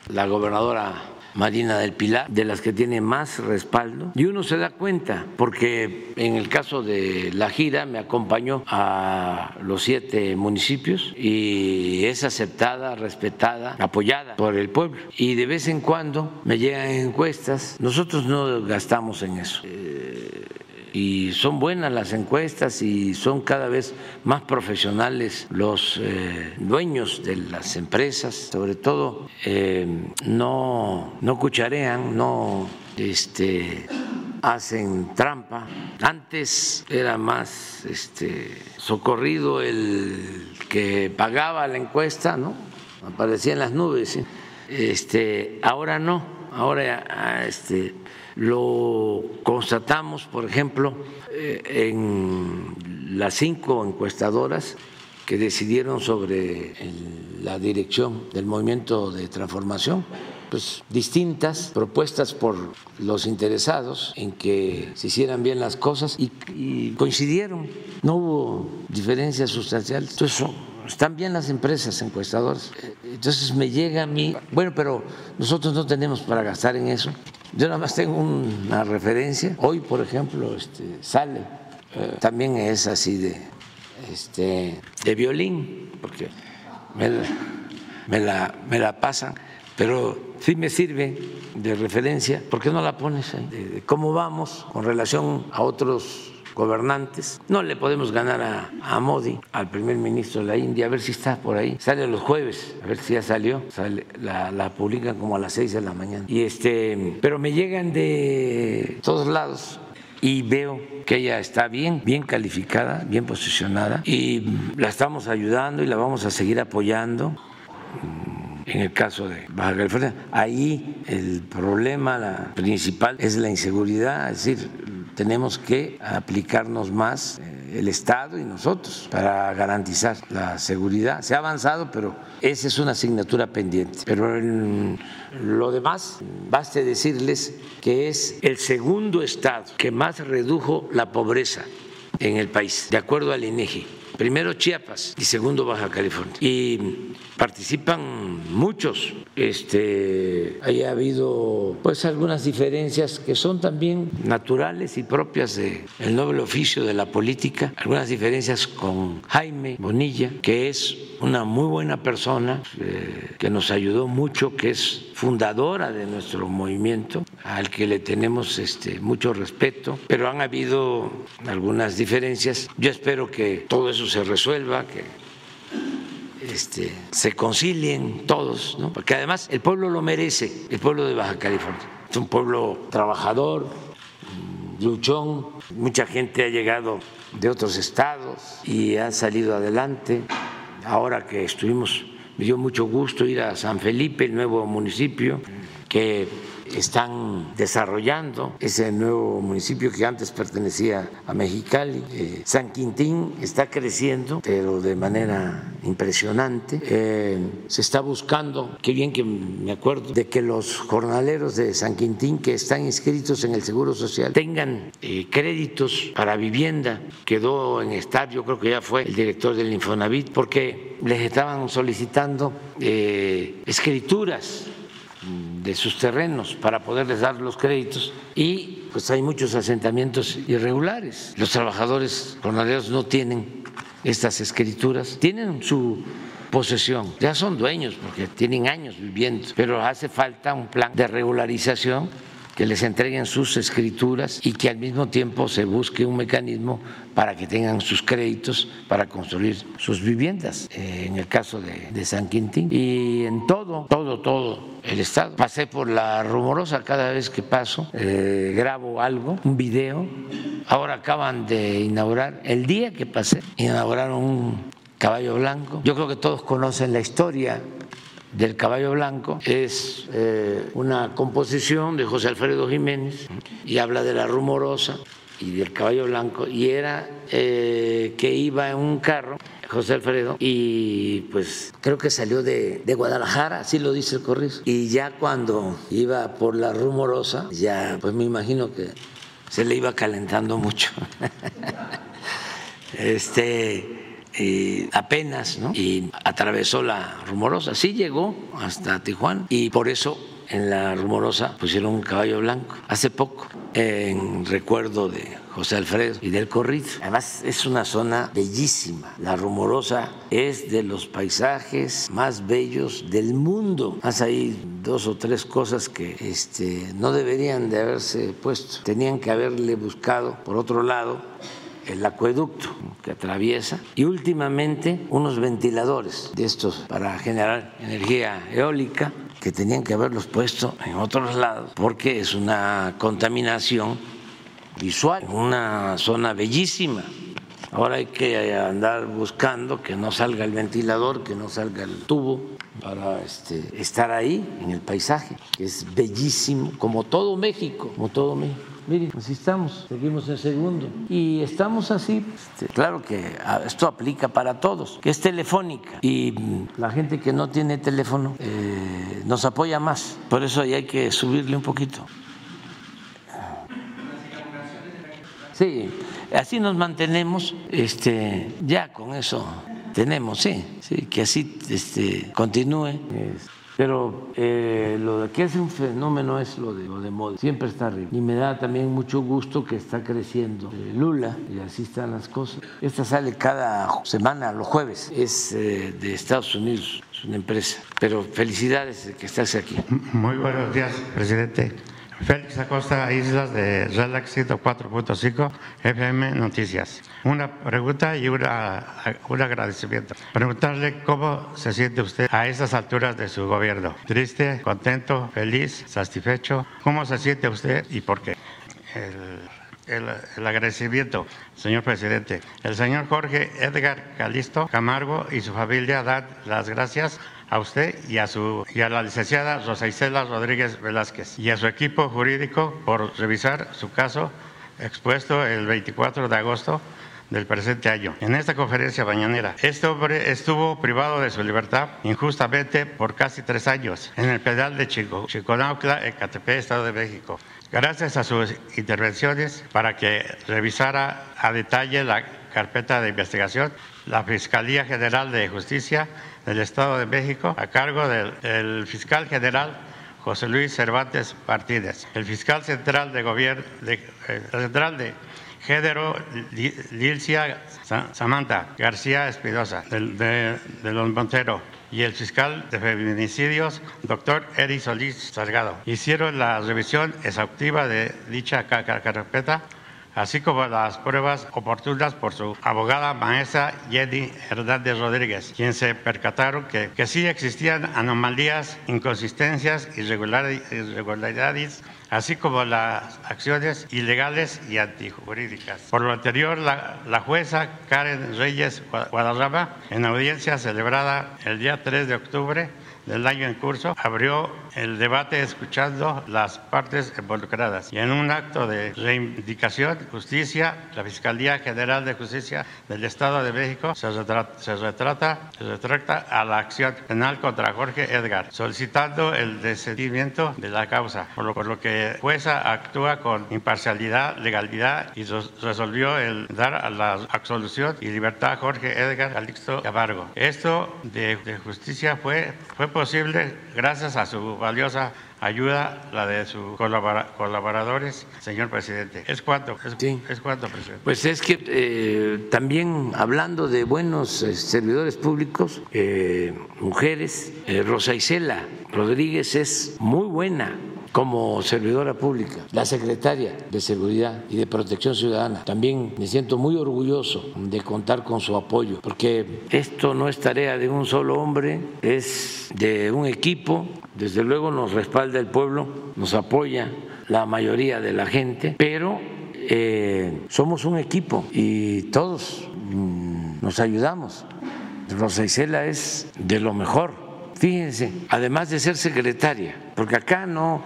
la gobernadora Marina del Pilar, de las que tiene más respaldo. Y uno se da cuenta, porque en el caso de la gira me acompañó a los siete municipios y es aceptada, respetada, apoyada por el pueblo. Y de vez en cuando me llegan encuestas, nosotros no gastamos en eso. Eh, y son buenas las encuestas y son cada vez más profesionales los eh, dueños de las empresas, sobre todo eh, no, no cucharean, no este, hacen trampa. Antes era más este, socorrido el que pagaba la encuesta, ¿no? Aparecía en las nubes. Este, ahora no, ahora ah, este, lo constatamos, por ejemplo, eh, en las cinco encuestadoras que decidieron sobre la dirección del movimiento de transformación, pues distintas propuestas por los interesados en que se hicieran bien las cosas y, coincidieron, no hubo diferencias sustanciales. Entonces, están bien las empresas encuestadoras. Entonces me llega a mí, bueno, pero nosotros no tenemos para gastar en eso. Yo nada más tengo una referencia. Hoy, por ejemplo, este, sale, eh, también es así de, este, de violín, porque me, la, me la pasan, pero sí me sirve de referencia. ¿Por qué no la pones cómo vamos con relación a otros gobernantes. No le podemos ganar a, Modi, al primer ministro de la India, a ver si está por ahí. Sale los jueves, a ver si ya salió. la, la, publican como a las seis de la mañana. Y este, pero me llegan de todos lados y veo que ella está bien, bien calificada, bien posicionada y la estamos ayudando y la vamos a seguir apoyando en el caso de Baja California. Ahí el problema principal es la inseguridad, es decir, tenemos que aplicarnos más eh, el Estado y nosotros para garantizar la seguridad. Se ha avanzado, pero esa es una asignatura pendiente. Pero lo demás, baste decirles que es el segundo Estado que más redujo la pobreza en el país, de acuerdo al INEGI primero Chiapas y segundo Baja California. Y participan muchos. Este, ha habido pues algunas diferencias que son también naturales y propias del el noble oficio de la política, algunas diferencias con Jaime Bonilla, que es una muy buena persona, eh, que nos ayudó mucho, que es fundadora de nuestro movimiento al que le tenemos este, mucho respeto, pero han habido algunas diferencias. Yo espero que todo eso se resuelva, que este, se concilien todos, ¿no? porque además el pueblo lo merece, el pueblo de Baja California. Es un pueblo trabajador, luchón, mucha gente ha llegado de otros estados y han salido adelante. Ahora que estuvimos, me dio mucho gusto ir a San Felipe, el nuevo municipio, que están desarrollando ese nuevo municipio que antes pertenecía a Mexicali. Eh, San Quintín está creciendo, pero de manera impresionante. Eh, se está buscando, qué bien que me acuerdo, de que los jornaleros de San Quintín que están inscritos en el Seguro Social tengan eh, créditos para vivienda. Quedó en estar, yo creo que ya fue el director del Infonavit, porque les estaban solicitando escrituras de sus terrenos para poderles dar los créditos. Y pues hay muchos asentamientos irregulares. Los trabajadores jornaleros no tienen estas escrituras, tienen su posesión, ya son dueños porque tienen años viviendo, pero hace falta un plan de regularización que les entreguen sus escrituras y que al mismo tiempo se busque un mecanismo para que tengan sus créditos para construir sus viviendas, eh, en el caso de, San Quintín. Y en todo, todo, todo el Estado. Pasé por la rumorosa cada vez que paso, eh, grabo algo, un video. Ahora acaban de inaugurar, el día que pasé, inauguraron un caballo blanco. Yo creo que todos conocen la historia del caballo blanco es eh, una composición de José Alfredo Jiménez y habla de la rumorosa y del caballo blanco. Y era eh, que iba en un carro José Alfredo y pues creo que salió de, de, Guadalajara, así lo dice el corrizo. Y ya cuando iba por la rumorosa ya pues me imagino que se le iba calentando mucho. Este eh, apenas, ¿no? Y atravesó la rumorosa. Sí llegó hasta Tijuana y por eso en la rumorosa pusieron un caballo blanco hace poco en recuerdo de José Alfredo y del corrido. Además es una zona bellísima. La rumorosa es de los paisajes más bellos del mundo. Más ahí dos o tres cosas que este, no deberían de haberse puesto. Tenían que haberle buscado por otro lado el acueducto que atraviesa y últimamente unos ventiladores de estos para generar energía eólica que tenían que haberlos puesto en otros lados porque es una contaminación visual, una zona bellísima. Ahora hay que andar buscando que no salga el ventilador, que no salga el tubo para este, estar ahí en el paisaje, que es bellísimo, como todo México, como todo México. Miren, así estamos, seguimos en segundo. Y estamos así. Este, claro que ah, esto aplica para todos, que es telefónica. Y mm, la gente que no tiene teléfono eh, nos apoya más. Por eso ahí hay que subirle un poquito. Sí, así nos mantenemos, este, ya con eso tenemos, sí, sí, que así este, continúe. Pero eh, lo que es un fenómeno es lo de, lo de moda, siempre está arriba. Y me da también mucho gusto que está creciendo eh, Lula y así están las cosas. Esta sale cada semana, los jueves, es eh, de Estados Unidos, es una empresa. Pero felicidades de que estás aquí. Muy buenos días, presidente. Félix Acosta, Islas de Relax 104.5, FM Noticias. Una pregunta y una, un agradecimiento. Preguntarle cómo se siente usted a estas alturas de su gobierno. ¿Triste, contento, feliz, satisfecho? ¿Cómo se siente usted y por qué? El, el, agradecimiento, señor presidente. El señor Jorge Edgar Calisto Camargo y su familia dan las gracias a usted y a, su, y a la licenciada Rosa Isela Rodríguez Velázquez y a su equipo jurídico por revisar su caso expuesto el 24 de agosto del presente año. En esta conferencia mañanera, este hombre estuvo privado de su libertad injustamente por casi tres años en el pedal de Chico, Chiconaucla, Ecatepec, Estado de México. Gracias a sus intervenciones para que revisara a detalle la carpeta de investigación, la Fiscalía General de Justicia del Estado de México, a cargo del, fiscal general José Luis Cervantes Martínez, el fiscal central de gobierno, de, eh, central de género Lilcia Samantha García Espinosa, de, de, Montero, y el fiscal de feminicidios, doctor Eri Solís Salgado. Hicieron la revisión exhaustiva de dicha carpeta así como las pruebas oportunas por su abogada maestra Jenny Hernández Rodríguez, quien se percataron que, que sí existían anomalías, inconsistencias, irregularidades así como las acciones ilegales y antijurídicas. Por lo anterior, la, la, jueza Karen Reyes Guadarrama, en audiencia celebrada el día 3 de octubre del año en curso, abrió el debate escuchando las partes involucradas y en un acto de reivindicación, justicia, la Fiscalía General de Justicia del Estado de México se retrata, se retrata, se a la acción penal contra Jorge Edgar, solicitando el desentimiento de la causa, por lo, por lo que jueza actúa con imparcialidad, legalidad y resolvió el dar a la absolución y libertad a Jorge Edgar Calixto Camargo. Esto de justicia fue, fue posible gracias a su valiosa ayuda, la de sus colaboradores, señor presidente. ¿Es cuánto? ¿Es, sí. ¿es cuánto, presidente? Pues es que eh, también hablando de buenos eh, servidores públicos, eh, mujeres, Rosa Isela Rodríguez es muy buena como servidora pública, la secretaria de Seguridad y de Protección Ciudadana. También me siento muy orgulloso de contar con su apoyo, porque esto no es tarea de un solo hombre, es de un equipo. Desde luego nos respalda el pueblo, nos apoya la mayoría de la gente, pero eh, somos un equipo y todos mm, nos ayudamos. Rosa Isela es de lo mejor Fíjense, además de ser secretaria, porque acá no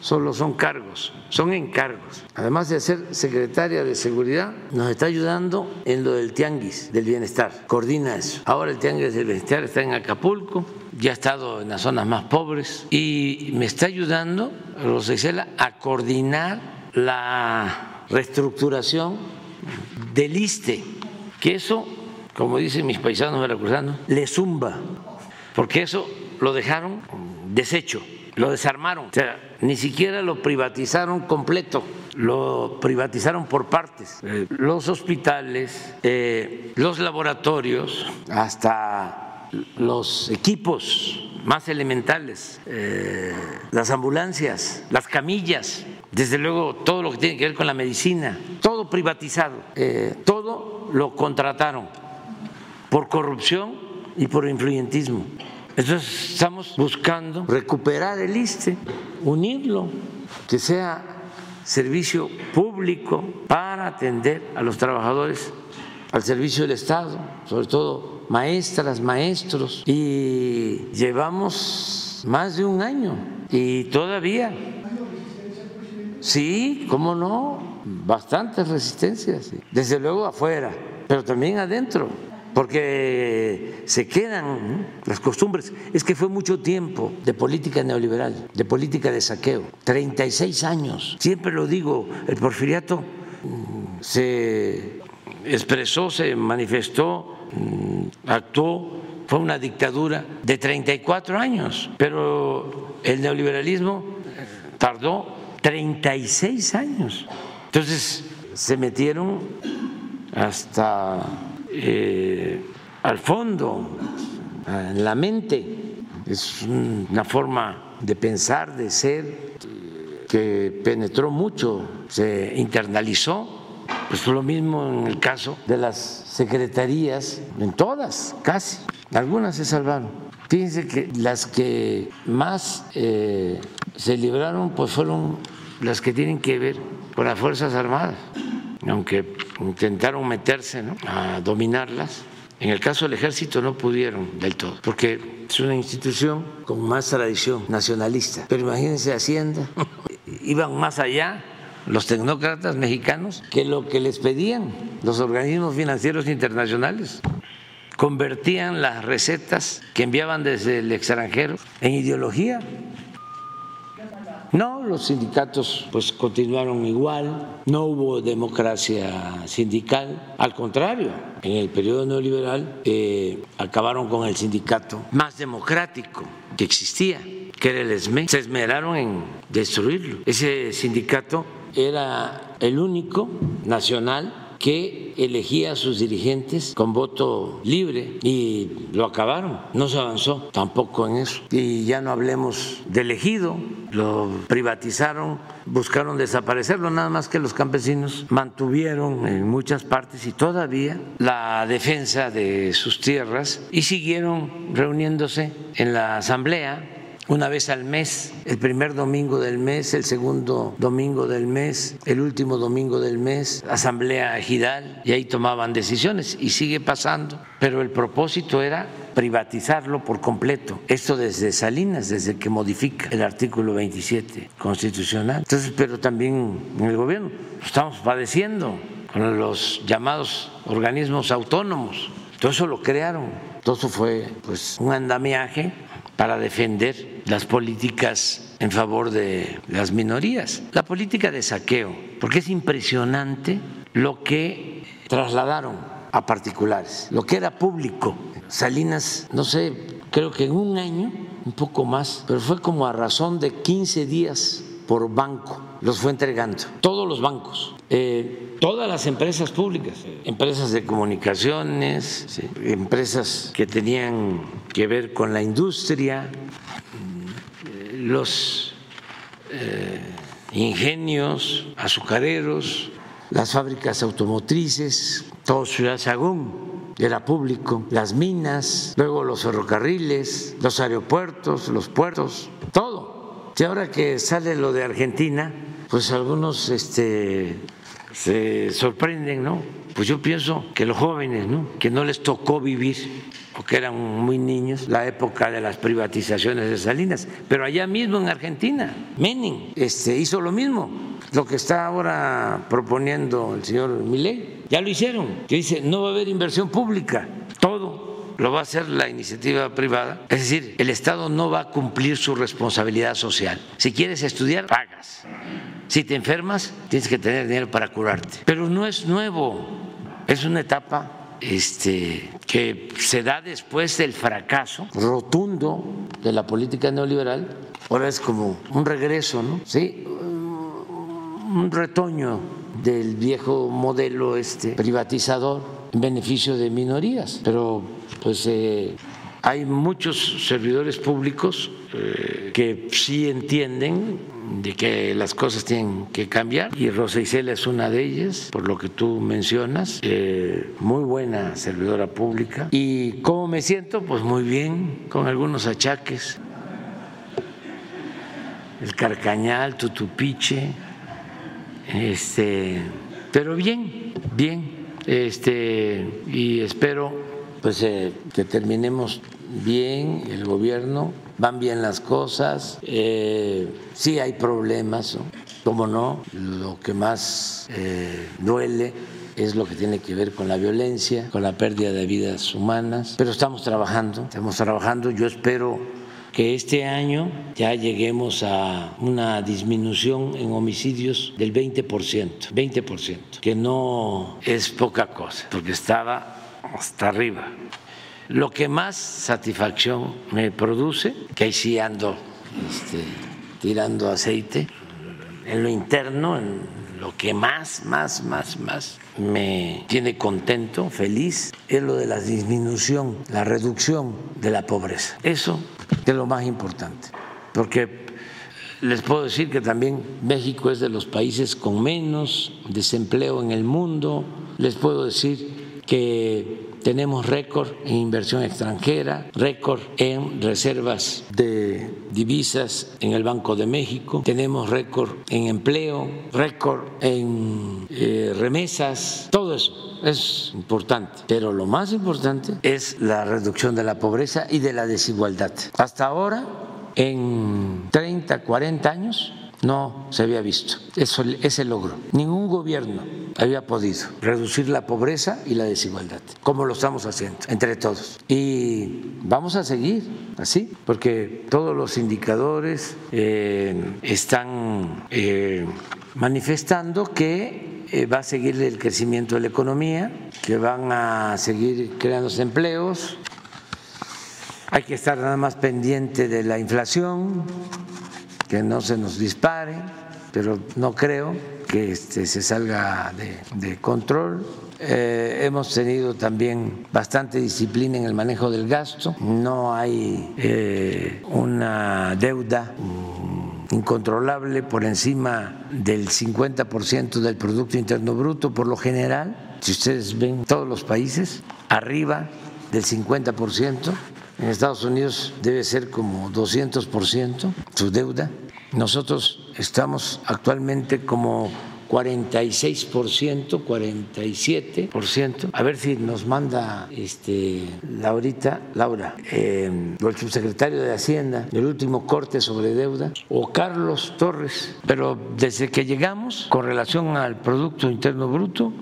solo son cargos, son encargos. Además de ser secretaria de seguridad, nos está ayudando en lo del tianguis del bienestar, coordina eso. Ahora el tianguis del bienestar está en Acapulco, ya ha estado en las zonas más pobres y me está ayudando, Rosa a coordinar la reestructuración del ISTE, que eso, como dicen mis paisanos veracruzanos, le zumba porque eso lo dejaron deshecho, lo desarmaron, o sea, ni siquiera lo privatizaron completo, lo privatizaron por partes. Eh, los hospitales, eh, los laboratorios, hasta los equipos más elementales, eh, las ambulancias, las camillas, desde luego todo lo que tiene que ver con la medicina, todo privatizado, todo lo contrataron por corrupción y por influyentismo. Entonces estamos buscando recuperar el ISTE, unirlo, que sea servicio público para atender a los trabajadores al servicio del Estado, sobre todo maestras, maestros, y llevamos más de un año y todavía, sí, cómo no, bastantes resistencias, desde luego afuera, pero también adentro porque se quedan las costumbres. Es que fue mucho tiempo de política neoliberal, de política de saqueo, 36 años. Siempre lo digo, el porfiriato mm, se expresó, se manifestó, mm, actuó, fue una dictadura de 34 años, pero el neoliberalismo tardó 36 años. Entonces se metieron hasta eh, al fondo, en la mente. Es una forma de pensar, de ser, que penetró mucho, se internalizó. Pues lo mismo en el caso de las secretarías, en todas, casi. Algunas se salvaron. Fíjense que las que más eh, se libraron pues fueron las que tienen que ver con las Fuerzas Armadas, aunque intentaron meterse a dominarlas. En el caso del ejército no pudieron del todo, porque es una institución con más tradición nacionalista. Pero imagínense Hacienda, iban más allá los tecnócratas mexicanos que lo que les pedían los organismos financieros internacionales. Convertían las recetas que enviaban desde el extranjero en ideología no, los sindicatos pues continuaron igual, no hubo democracia sindical, al contrario, en el periodo neoliberal eh, acabaron con el sindicato más democrático que existía, que era el SME, se esmeraron en destruirlo. Ese sindicato era el único nacional que elegía a sus dirigentes con voto libre y lo acabaron. No se avanzó tampoco en eso. Y ya no hablemos del ejido, lo privatizaron, buscaron desaparecerlo, nada más que los campesinos mantuvieron en muchas partes y todavía la defensa de sus tierras y siguieron reuniéndose en la asamblea una vez al mes, el primer domingo del mes, el segundo domingo del mes, el último domingo del mes, asamblea ejidal, y ahí tomaban decisiones y sigue pasando. Pero el propósito era privatizarlo por completo. Esto desde Salinas, desde que modifica el artículo 27 constitucional. Entonces, pero también en el gobierno estamos padeciendo con los llamados organismos autónomos. Todo eso lo crearon. Todo eso fue pues un andamiaje para defender las políticas en favor de las minorías. La política de saqueo, porque es impresionante lo que trasladaron a particulares, lo que era público. Salinas, no sé, creo que en un año, un poco más, pero fue como a razón de 15 días por banco, los fue entregando, todos los bancos. Eh, todas las empresas públicas, empresas de comunicaciones, empresas que tenían que ver con la industria, los eh, ingenios azucareros, las fábricas automotrices, todo Ciudad Sagún era público, las minas, luego los ferrocarriles, los aeropuertos, los puertos, todo. Y ahora que sale lo de Argentina, pues algunos este, se sorprenden, ¿no? Pues yo pienso que los jóvenes, ¿no? Que no les tocó vivir porque eran muy niños, la época de las privatizaciones de Salinas, pero allá mismo en Argentina, Menin este, hizo lo mismo, lo que está ahora proponiendo el señor Milei, ya lo hicieron, que dice no va a haber inversión pública, todo lo va a hacer la iniciativa privada. Es decir, el Estado no va a cumplir su responsabilidad social. Si quieres estudiar, pagas. Si te enfermas, tienes que tener dinero para curarte. Pero no es nuevo, es una etapa este, que se da después del fracaso rotundo de la política neoliberal. Ahora es como un regreso, ¿no? Sí, un retoño del viejo modelo este privatizador en beneficio de minorías. Pero pues eh, hay muchos servidores públicos eh, que sí entienden de que las cosas tienen que cambiar y Rosa Isela es una de ellas, por lo que tú mencionas, eh, muy buena servidora pública. ¿Y cómo me siento? Pues muy bien, con algunos achaques. El carcañal, tutupiche, este, pero bien, bien, este, y espero pues eh, que terminemos bien el gobierno, van bien las cosas, eh, sí hay problemas, ¿no? como no, lo que más eh, duele es lo que tiene que ver con la violencia, con la pérdida de vidas humanas, pero estamos trabajando, estamos trabajando, yo espero que este año ya lleguemos a una disminución en homicidios del 20%, 20%, que no es poca cosa, porque estaba hasta arriba. Lo que más satisfacción me produce, que ahí sí ando este, tirando aceite, en lo interno, en lo que más, más, más, más me tiene contento, feliz, es lo de la disminución, la reducción de la pobreza. Eso es lo más importante, porque les puedo decir que también México es de los países con menos desempleo en el mundo, les puedo decir que tenemos récord en inversión extranjera, récord en reservas de divisas en el Banco de México, tenemos récord en empleo, récord en eh, remesas, todo eso es importante. Pero lo más importante es la reducción de la pobreza y de la desigualdad. Hasta ahora, en 30, 40 años, no se había visto eso, ese logro. Ningún gobierno había podido reducir la pobreza y la desigualdad, como lo estamos haciendo entre todos. Y vamos a seguir así, porque todos los indicadores eh, están eh, manifestando que eh, va a seguir el crecimiento de la economía, que van a seguir creándose empleos. Hay que estar nada más pendiente de la inflación, que no se nos dispare, pero no creo. que este, se salga de, control. Eh, hemos tenido también bastante disciplina en el manejo del gasto. No hay eh, una deuda mm, incontrolable por encima del 50% del Producto Interno Bruto, por lo general, si ustedes ven todos los países, arriba del 50%. En Estados Unidos debe ser como 200% su deuda. Nosotros estamos actualmente como 46%, 47%. A ver si nos manda este, Laurita, Laura, eh, el subsecretario de Hacienda, el último corte sobre deuda, o Carlos Torres. Pero desde que llegamos, con relación al Producto Interno Bruto,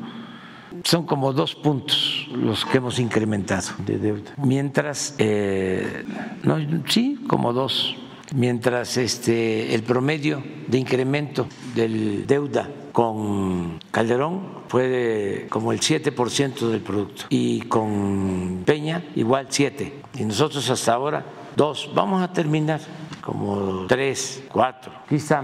son como dos puntos los que hemos incrementado de deuda. Mientras, eh, no, sí, como dos. Mientras este, el promedio de incremento del deuda con Calderón fue como el 7% del producto y con Peña igual 7 y nosotros hasta ahora 2. Vamos a terminar como 3, 4. Aquí está,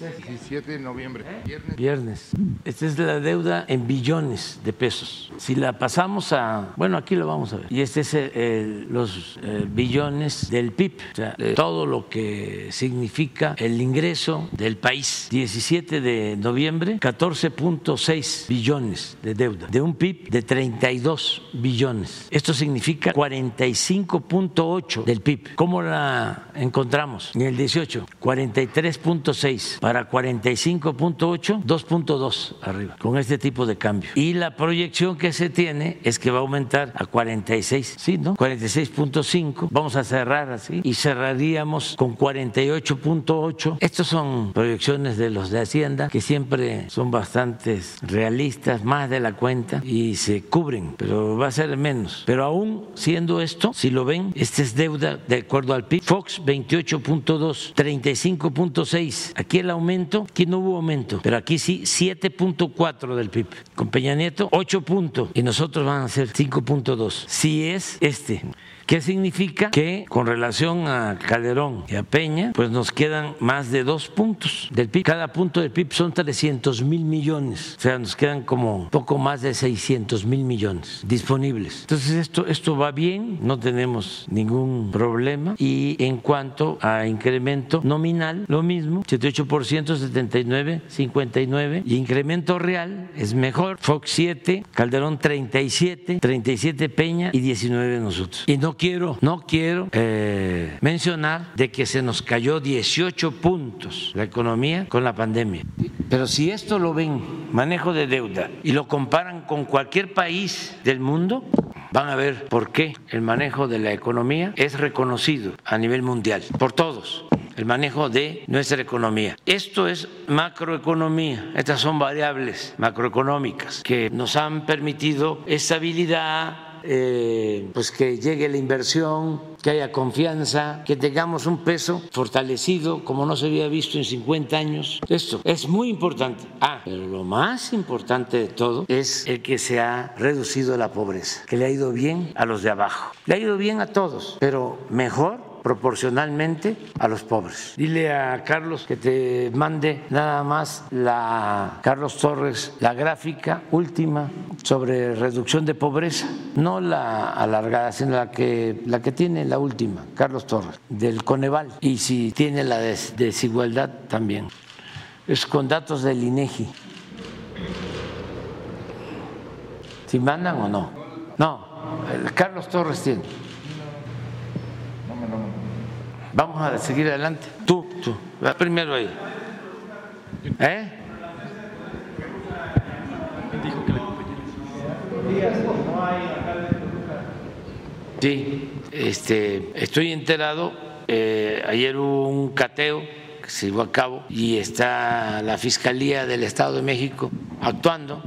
mire. 17 de noviembre, viernes. Viernes. Esta es la deuda en billones de pesos. Si la pasamos a, bueno, aquí lo vamos a ver. Y este es el- el- los eh, billones del PIB, o sea, todo lo que significa el ingreso del país. 17 de noviembre, 14.6 billones de deuda, de un PIB de 32 billones. Esto significa 45.8 del PIB. ¿Cómo la encontramos? En el 18, 43.6 para 45.8, 2.2 arriba, con este tipo de cambio. Y la proyección que se tiene es que va a aumentar a 46, ¿sí, no? 46.5, vamos a cerrar así y cerraríamos con 48.8. Estos son proyecciones de los de Hacienda que siempre son bastante realistas, más de la cuenta y se cubren, pero va a ser menos. Pero aún siendo esto, si lo ven, esta es deuda de acuerdo al PIB. Fox 28.2, 35.6. Aquí el aumento, aquí no hubo aumento, pero aquí sí 7.4 del PIB. Con Peña Nieto 8 puntos y nosotros van a ser 5.2. Si es este. ¿Qué significa? Que con relación a Calderón y a Peña, pues nos quedan más de dos puntos del PIB. Cada punto del PIB son 300 mil millones. O sea, nos quedan como poco más de 600 mil millones disponibles. Entonces, esto, esto va bien, no tenemos ningún problema. Y en cuanto a incremento nominal, lo mismo, 78%, 79, 59. Y incremento real es mejor. Fox 7, Calderón 37, 37 Peña y 19 nosotros. Y no quiero, no quiero eh, mencionar de que se nos cayó 18 puntos la economía con la pandemia. Pero si esto lo ven, manejo de deuda, y lo comparan con cualquier país del mundo, van a ver por qué el manejo de la economía es reconocido a nivel mundial, por todos el manejo de nuestra economía. Esto es macroeconomía, estas son variables macroeconómicas que nos han permitido estabilidad, eh, pues que llegue la inversión, que haya confianza, que tengamos un peso fortalecido como no se había visto en 50 años. Esto es muy importante. Ah, pero lo más importante de todo es el que se ha reducido la pobreza, que le ha ido bien a los de abajo. Le ha ido bien a todos, pero mejor proporcionalmente a los pobres. Dile a Carlos que te mande nada más la Carlos Torres la gráfica última sobre reducción de pobreza, no la alargada, sino la que la que tiene la última, Carlos Torres del Coneval y si tiene la des- desigualdad también. Es con datos del INEGI. Si mandan o no. No, Carlos Torres tiene. Vamos a seguir adelante. Tú, tú, va primero ahí. ¿Eh? Sí, este, estoy enterado. eh, ayer hubo un cateo que se llevó a cabo y está la Fiscalía del Estado de México actuando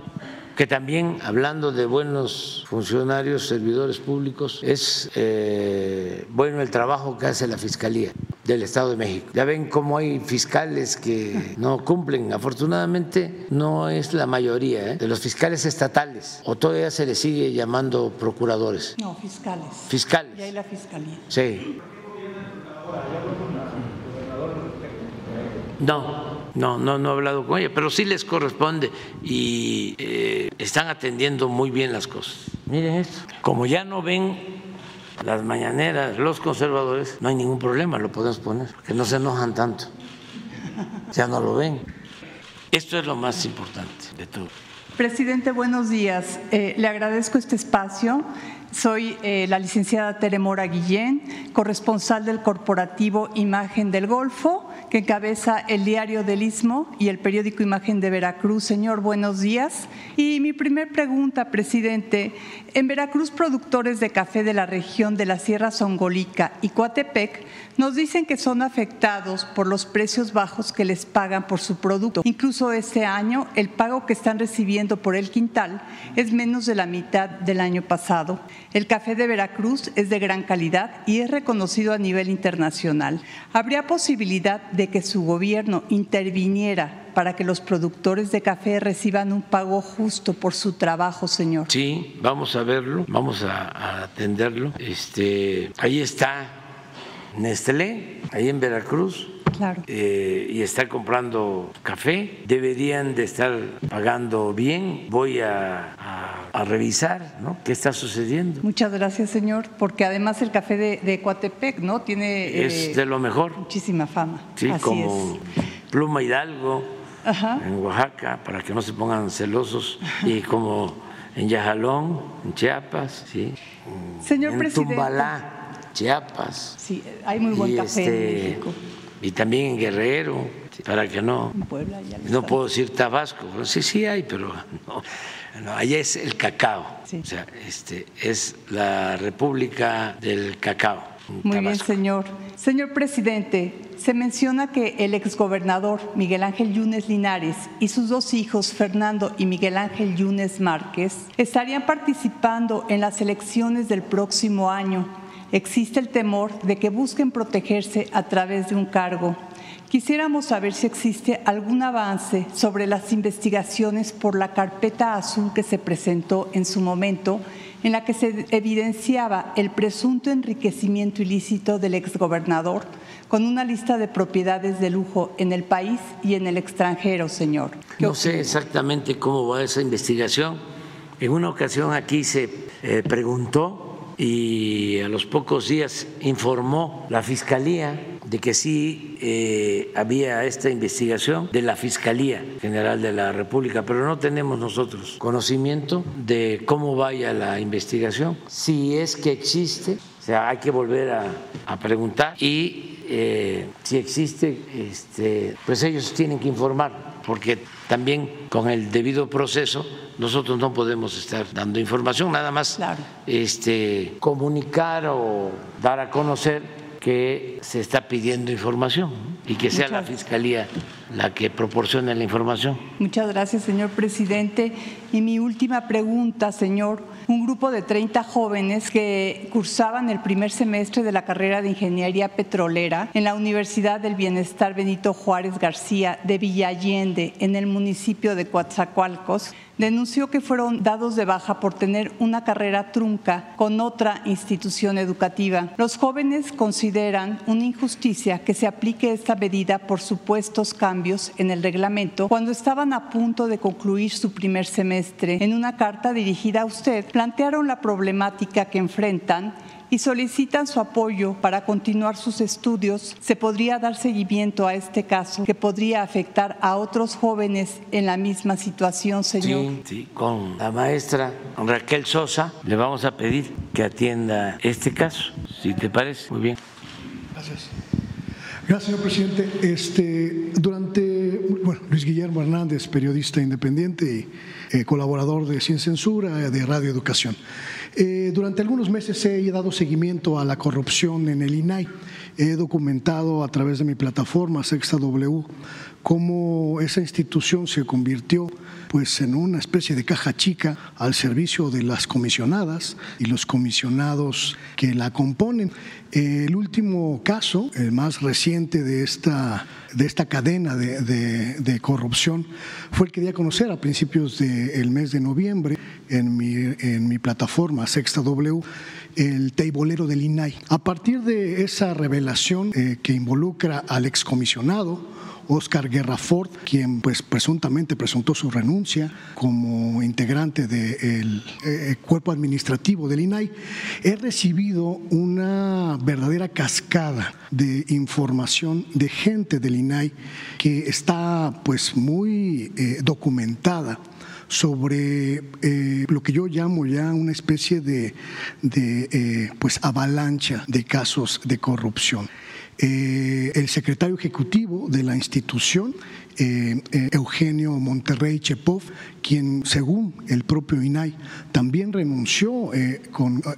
que también, hablando de buenos funcionarios, servidores públicos, es eh, bueno el trabajo que hace la Fiscalía del Estado de México. Ya ven cómo hay fiscales que no cumplen. Afortunadamente no es la mayoría ¿eh? de los fiscales estatales, o todavía se les sigue llamando procuradores. No, fiscales. Fiscales. Y hay la fiscalía. Sí. No, No, no, no he hablado con ella, pero sí les corresponde y eh, están atendiendo muy bien las cosas. Miren esto, como ya no ven las mañaneras los conservadores, no hay ningún problema, lo podemos poner, que no se enojan tanto, ya no lo ven. Esto es lo más importante de todo. Presidente, buenos días. Eh, le agradezco este espacio. Soy eh, la licenciada Teremora Guillén, corresponsal del corporativo Imagen del Golfo, que encabeza el diario del Istmo y el periódico Imagen de Veracruz. Señor, buenos días. Y mi primer pregunta, presidente. En Veracruz, productores de café de la región de la Sierra Songolica y Coatepec nos dicen que son afectados por los precios bajos que les pagan por su producto. Incluso este año, el pago que están recibiendo por el quintal es menos de la mitad del año pasado. El café de Veracruz es de gran calidad y es reconocido a nivel internacional. ¿Habría posibilidad de que su gobierno interviniera para que los productores de café reciban un pago justo por su trabajo, señor? Sí, vamos a verlo, vamos a, a atenderlo. Este, ahí está Nestlé, ahí en Veracruz, Claro. eh, y está comprando café, deberían de estar pagando bien. Voy a, a- a revisar ¿no? qué está sucediendo. Muchas gracias, señor, porque además el café de, de Coatepec, ¿no? Tiene eh, Es de lo mejor, muchísima fama. sí, Así como Pluma Hidalgo es. Ajá. en Oaxaca, para que no se pongan celosos, y como en Yajalón, en Chiapas, sí, Señor en presidente. Tumbalá, Chiapas. Sí, hay muy buen y, café este, en México. Y también en Guerrero, para que no, Puebla no puedo decir Tabasco, sí, sí hay, pero no, no, allá es el cacao, Sí. o sea, este, es la República del Cacao. Muy bien, señor. Señor presidente, se menciona que el exgobernador Miguel Ángel Yunes Linares y sus dos hijos, Fernando y Miguel Ángel Yunes Márquez, estarían participando en las elecciones del próximo año. Existe el temor de que busquen protegerse a través de un cargo. Quisiéramos saber si existe algún avance sobre las investigaciones por la carpeta azul que se presentó en su momento, en la que se evidenciaba el presunto enriquecimiento ilícito del exgobernador, con una lista de propiedades de lujo en el país y en el extranjero, señor. ¿Qué No sé exactamente cómo va esa investigación. En una ocasión aquí se eh, preguntó y a los pocos días informó la Fiscalía de que sí eh, había esta investigación de la Fiscalía General de la República, pero no tenemos nosotros conocimiento de cómo vaya la investigación, si es que existe, o sea, hay que volver a, preguntar y eh, si existe, este, pues ellos tienen que informar, porque también con el debido proceso nosotros no podemos estar dando información, nada más Claro. este, comunicar o dar a conocer que se está pidiendo información y que sea la Fiscalía la que proporcione la información. Muchas gracias, señor presidente. Y mi última pregunta, señor. Un grupo de 30 jóvenes que cursaban el primer semestre de la carrera de Ingeniería Petrolera en la Universidad del Bienestar Benito Juárez García de Villa Allende, en el municipio de Coatzacoalcos, denunció que fueron dados de baja por tener una carrera trunca con otra institución educativa. Los jóvenes consideran una injusticia que se aplique esta medida por supuestos cambios en el reglamento cuando estaban a punto de concluir su primer semestre. En una carta dirigida a usted, plantearon la problemática que enfrentan y solicitan su apoyo para continuar sus estudios, se podría dar seguimiento a este caso que podría afectar a otros jóvenes en la misma situación, señor. Sí, sí, con la maestra Raquel Sosa le vamos a pedir que atienda este caso, si te parece. Muy bien. Gracias. Gracias, señor presidente. Este, durante, bueno, Luis Guillermo Hernández, periodista independiente y eh, colaborador de Sin Censura eh, de Radio Educación. Eh, durante algunos meses he dado seguimiento a la corrupción en el INAI. He documentado a través de mi plataforma Sexta W cómo esa institución se convirtió pues en una especie de caja chica al servicio de las comisionadas y los comisionados que la componen. El último caso, el más reciente de esta, de esta cadena de, de- de corrupción, fue el que di a conocer a principios del mes de noviembre en mi, en mi plataforma Sexta W, el teibolero del INAI. A partir de esa revelación eh, que involucra al excomisionado, Oscar Guerra Ford, quien pues presuntamente presentó su renuncia como integrante del eh, cuerpo administrativo del INAI, he recibido una verdadera cascada de información de gente del INAI que está pues muy eh, documentada sobre eh, lo que yo llamo ya una especie de, de pues avalancha de casos de corrupción. Eh, el secretario ejecutivo de la institución, eh, eh, Eugenio Monterrey Chepov, quien según el propio INAI también renunció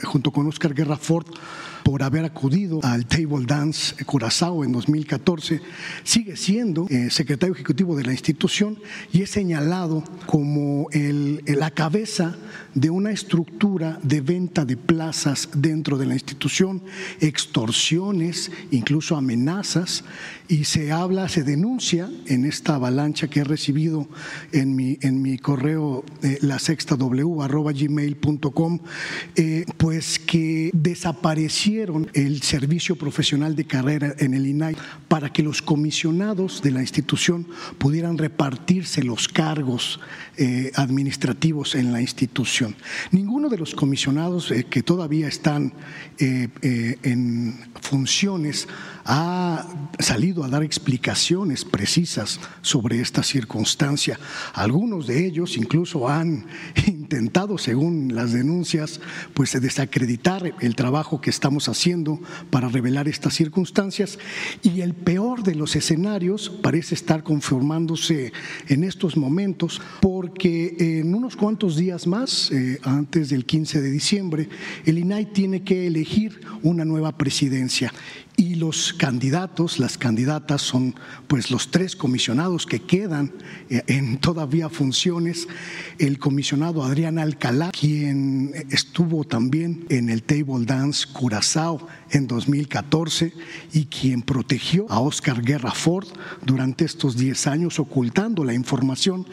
junto con Oscar Guerra Ford por haber acudido al Table Dance Curazao en 2014, sigue siendo eh, secretario ejecutivo de la institución y es señalado como la cabeza de una estructura de venta de plazas dentro de la institución, extorsiones, incluso amenazas, y se habla, se denuncia en esta avalancha que he recibido en mi, en mi correo eh, la sexta gmail.com, eh, pues que desapareció el servicio profesional de carrera en el INAI para que los comisionados de la institución pudieran repartirse los cargos eh, administrativos en la institución. Ninguno de los comisionados eh, que todavía están en funciones ha salido a dar explicaciones precisas sobre esta circunstancia. Algunos de ellos incluso han intentado, según las denuncias, pues desacreditar el trabajo que estamos haciendo para revelar estas circunstancias y el peor de los escenarios parece estar conformándose en estos momentos porque en unos cuantos días más, eh, antes del 15 de diciembre, el INAI tiene que elegir una nueva presidencia y los candidatos, las candidatas son pues los tres comisionados que quedan eh, en todavía funciones, el comisionado Adrián Alcalá, quien estuvo también en el Table Dance Curazao en 2014 y quien protegió a Oscar Guerra Ford durante estos 10 años ocultando la información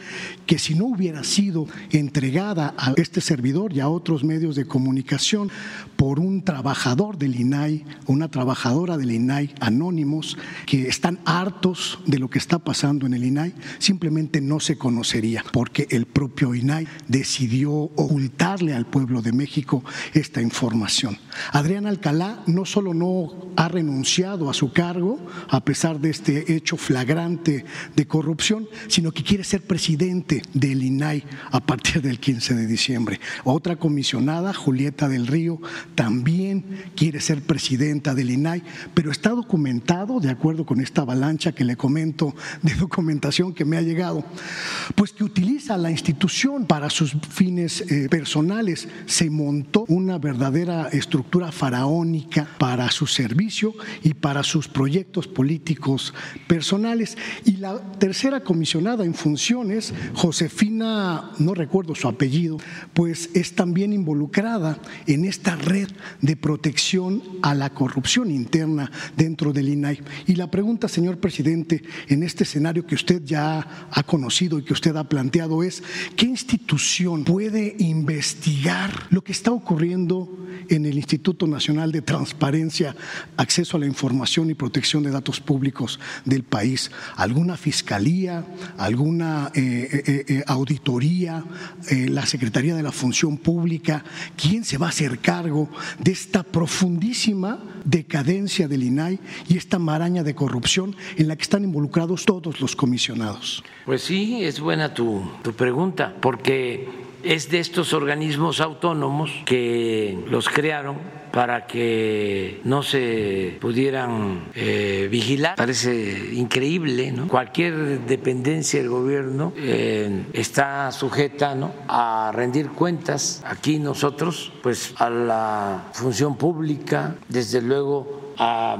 que si no hubiera sido entregada a este servidor y a otros medios de comunicación por un trabajador del INAI, una trabajadora del INAI, anónimos, que están hartos de lo que está pasando en el INAI, simplemente no se conocería, porque el propio INAI decidió ocultarle al pueblo de México esta información. Adrián Alcalá no solo no ha renunciado a su cargo, a pesar de este hecho flagrante de corrupción, sino que quiere ser presidente del INAI a partir del 15 de diciembre. Otra comisionada, Julieta del Río, también quiere ser presidenta del INAI, pero está documentado, de acuerdo con esta avalancha que le comento de documentación que me ha llegado, pues que utiliza la institución para sus fines eh, personales. Se montó una verdadera estructura faraónica para su servicio y para sus proyectos políticos personales. Y la tercera comisionada en funciones, Josefina, no recuerdo su apellido, pues es también involucrada en esta red de protección a la corrupción interna dentro del INAI. Y la pregunta, señor presidente, en este escenario que usted ya ha conocido y que usted ha planteado es, ¿qué institución puede investigar lo que está ocurriendo en el Instituto Nacional de Transparencia, Acceso a la Información y Protección de Datos Públicos del país? ¿Alguna fiscalía? ¿Alguna eh, eh, eh, auditoría? ¿La Secretaría de la Función Pública? ¿Quién se va a hacer cargo de esta profundísima decadencia del INAI y esta maraña de corrupción en la que están involucrados todos los comisionados? Pues sí, es buena tu, tu pregunta, porque es de estos organismos autónomos que los crearon para que no se pudieran eh, vigilar. Parece increíble, ¿no? Cualquier dependencia del gobierno eh, está sujeta ¿no? a rendir cuentas. Aquí nosotros, pues a la función pública, desde luego a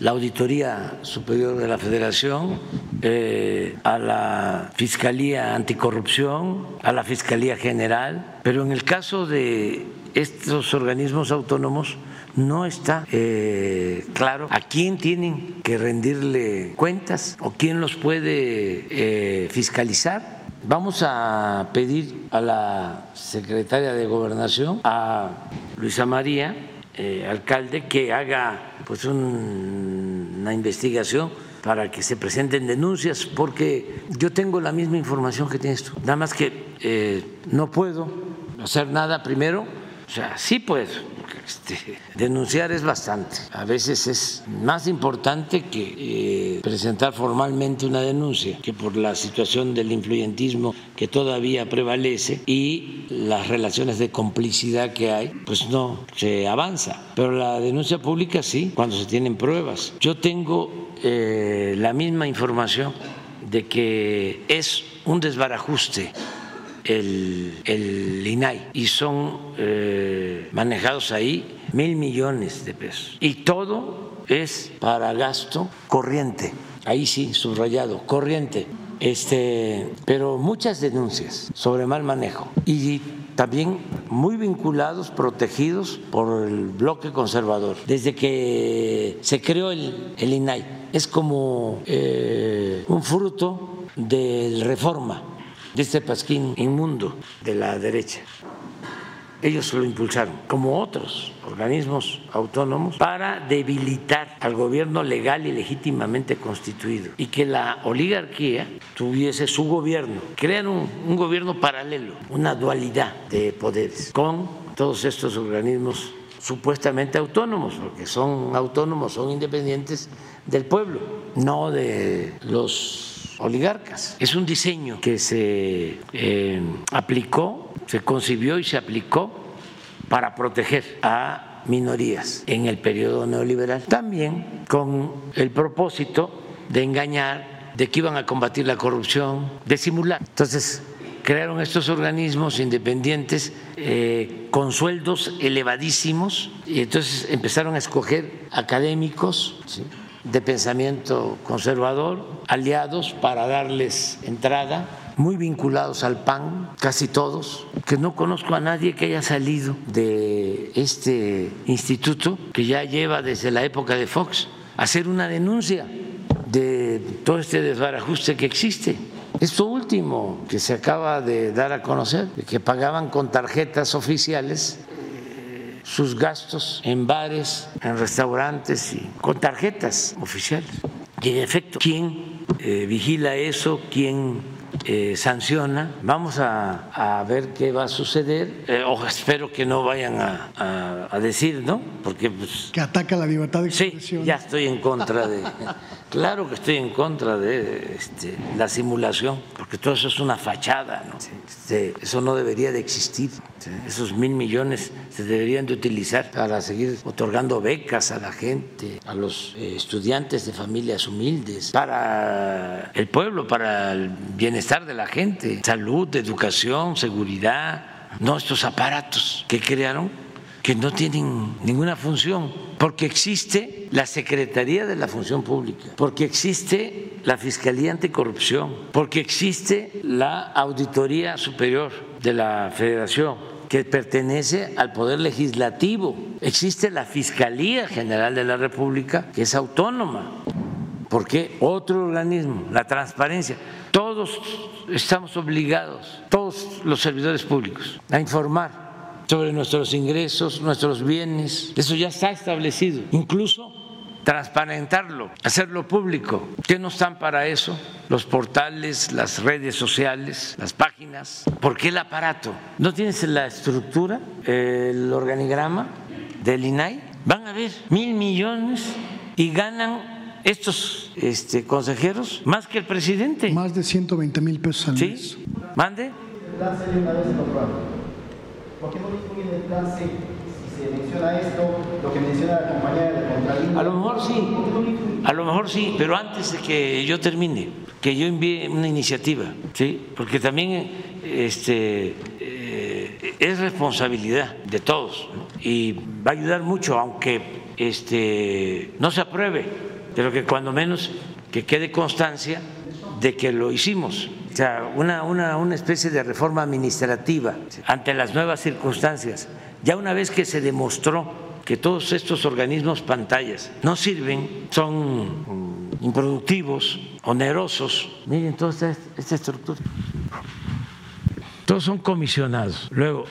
la Auditoría Superior de la Federación, eh, a la Fiscalía Anticorrupción, a la Fiscalía General, pero en el caso de estos organismos autónomos no está eh, claro a quién tienen que rendirle cuentas o quién los puede eh, fiscalizar. Vamos a pedir a la secretaria de Gobernación, a Luisa María, eh, alcalde, que haga pues una investigación para que se presenten denuncias, porque yo tengo la misma información que tienes tú, nada más que eh, no puedo hacer nada primero, o sea, sí puedo este, denunciar es bastante. A veces es más importante que eh, presentar formalmente una denuncia, que por la situación del influyentismo que todavía prevalece y las relaciones de complicidad que hay, pues no se avanza. Pero la denuncia pública sí, cuando se tienen pruebas. Yo tengo eh, la misma información de que es un desbarajuste el, el INAI y son eh, manejados ahí mil millones de pesos. Y todo es para gasto corriente. Ahí sí, subrayado, corriente. Este, pero muchas denuncias sobre mal manejo y también muy vinculados, protegidos por el bloque conservador. Desde que se creó el, el INAI, es como eh, un fruto de reforma de este pasquín inmundo de la derecha. Ellos lo impulsaron, como otros organismos autónomos, para debilitar al gobierno legal y legítimamente constituido y que la oligarquía tuviese su gobierno, crean un, un gobierno paralelo, una dualidad de poderes con todos estos organismos supuestamente autónomos, porque son autónomos, son independientes del pueblo, no de los oligarcas. Es un diseño que se eh, aplicó, se concibió y se aplicó para proteger a minorías en el periodo neoliberal. También con el propósito de engañar, de que iban a combatir la corrupción, de simular. Entonces, crearon estos organismos independientes eh, con sueldos elevadísimos y entonces empezaron a escoger académicos de pensamiento conservador, aliados para darles entrada, muy vinculados al PAN, casi todos, que no conozco a nadie que haya salido de este instituto, que ya lleva desde la época de Fox, a hacer una denuncia de todo este desbarajuste que existe. Esto último que se acaba de dar a conocer, que pagaban con tarjetas oficiales sus gastos en bares, en restaurantes y con tarjetas oficiales. Y en efecto, ¿quién eh, vigila eso? ¿Quién eh, sanciona? Vamos a, ver qué va a suceder. Eh, espero que no vayan a, decir, ¿no? Porque pues, que ataca la libertad de expresión. Sí, ya estoy en contra de. claro que estoy en contra de este, la simulación, porque todo eso es una fachada, ¿no? Este, eso no debería de existir. Esos mil millones se deberían de utilizar para seguir otorgando becas a la gente, a los eh, estudiantes de familias humildes, para el pueblo, para el bienestar de la gente, salud, educación, seguridad, no estos aparatos que crearon que no tienen ninguna función, porque existe la Secretaría de la Función Pública, porque existe la Fiscalía Anticorrupción, porque existe la Auditoría Superior de la Federación, que pertenece al Poder Legislativo. Existe la Fiscalía General de la República, que es autónoma. Porque Otro organismo, la transparencia. Todos estamos obligados, todos los servidores públicos, a informar sobre nuestros ingresos, nuestros bienes. Eso ya está establecido. Incluso transparentarlo, hacerlo público. ¿Qué no están para eso? Los portales, las redes sociales, las páginas. ¿Por qué el aparato? ¿No tienes la estructura, el organigrama del INAI? Van a ver mil millones y ganan estos este, consejeros más que el presidente. Más de 120 mil pesos al mes. ¿Sí? ¿Mande? ¿Por qué no incluye el plan C? Si se menciona esto, lo que menciona la compañera de. A lo mejor sí, a lo mejor sí, pero antes de que yo termine, que yo envíe una iniciativa, ¿sí? Porque también este, eh, es responsabilidad de todos y va a ayudar mucho, aunque este, no se apruebe, pero que cuando menos que quede constancia de que lo hicimos. O sea, una, una, una especie de reforma administrativa ante las nuevas circunstancias. Ya una vez que se demostró que todos estos organismos pantallas no sirven, son improductivos, onerosos. Miren toda esta, esta estructura. Todos son comisionados. Luego,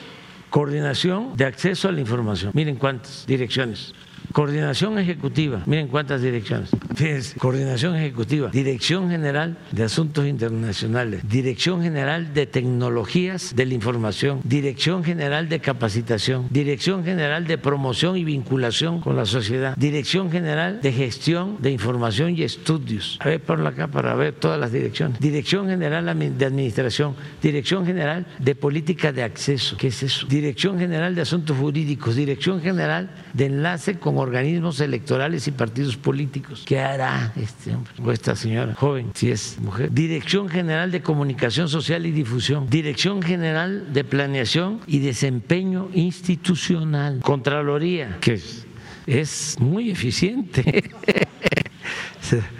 coordinación de acceso a la información. Miren cuántas direcciones Coordinación ejecutiva, miren cuántas direcciones. Fíjense, coordinación ejecutiva, Dirección General de Asuntos Internacionales, Dirección General de Tecnologías de la Información, Dirección General de Capacitación, Dirección General de Promoción y Vinculación con la sociedad, Dirección General de Gestión de Información y Estudios. A ver, ponlo acá para ver todas las direcciones. Dirección General de Administración, Dirección General de Política de Acceso, ¿qué es eso? Dirección General de Asuntos Jurídicos, Dirección General de Enlace con organismos electorales y partidos políticos. ¿Qué hará este hombre o esta señora joven, si es mujer? Dirección General de Comunicación Social y Difusión, Dirección General de Planeación y Desempeño Institucional, Contraloría, que es, es muy eficiente.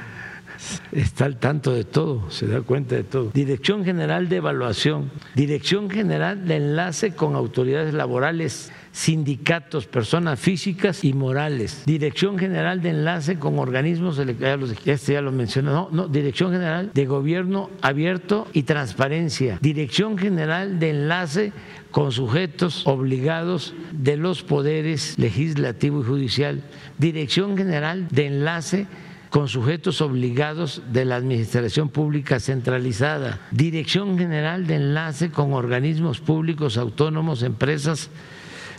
está al tanto de todo, se da cuenta de todo. Dirección General de Evaluación, Dirección General de Enlace con Autoridades Laborales sindicatos, personas físicas y morales, Dirección General de Enlace con organismos, este ya lo mencioné, no, no, Dirección General de Gobierno Abierto y Transparencia, Dirección General de Enlace con sujetos obligados de los poderes legislativo y judicial, Dirección General de Enlace con sujetos obligados de la Administración Pública Centralizada, Dirección General de Enlace con organismos públicos autónomos, empresas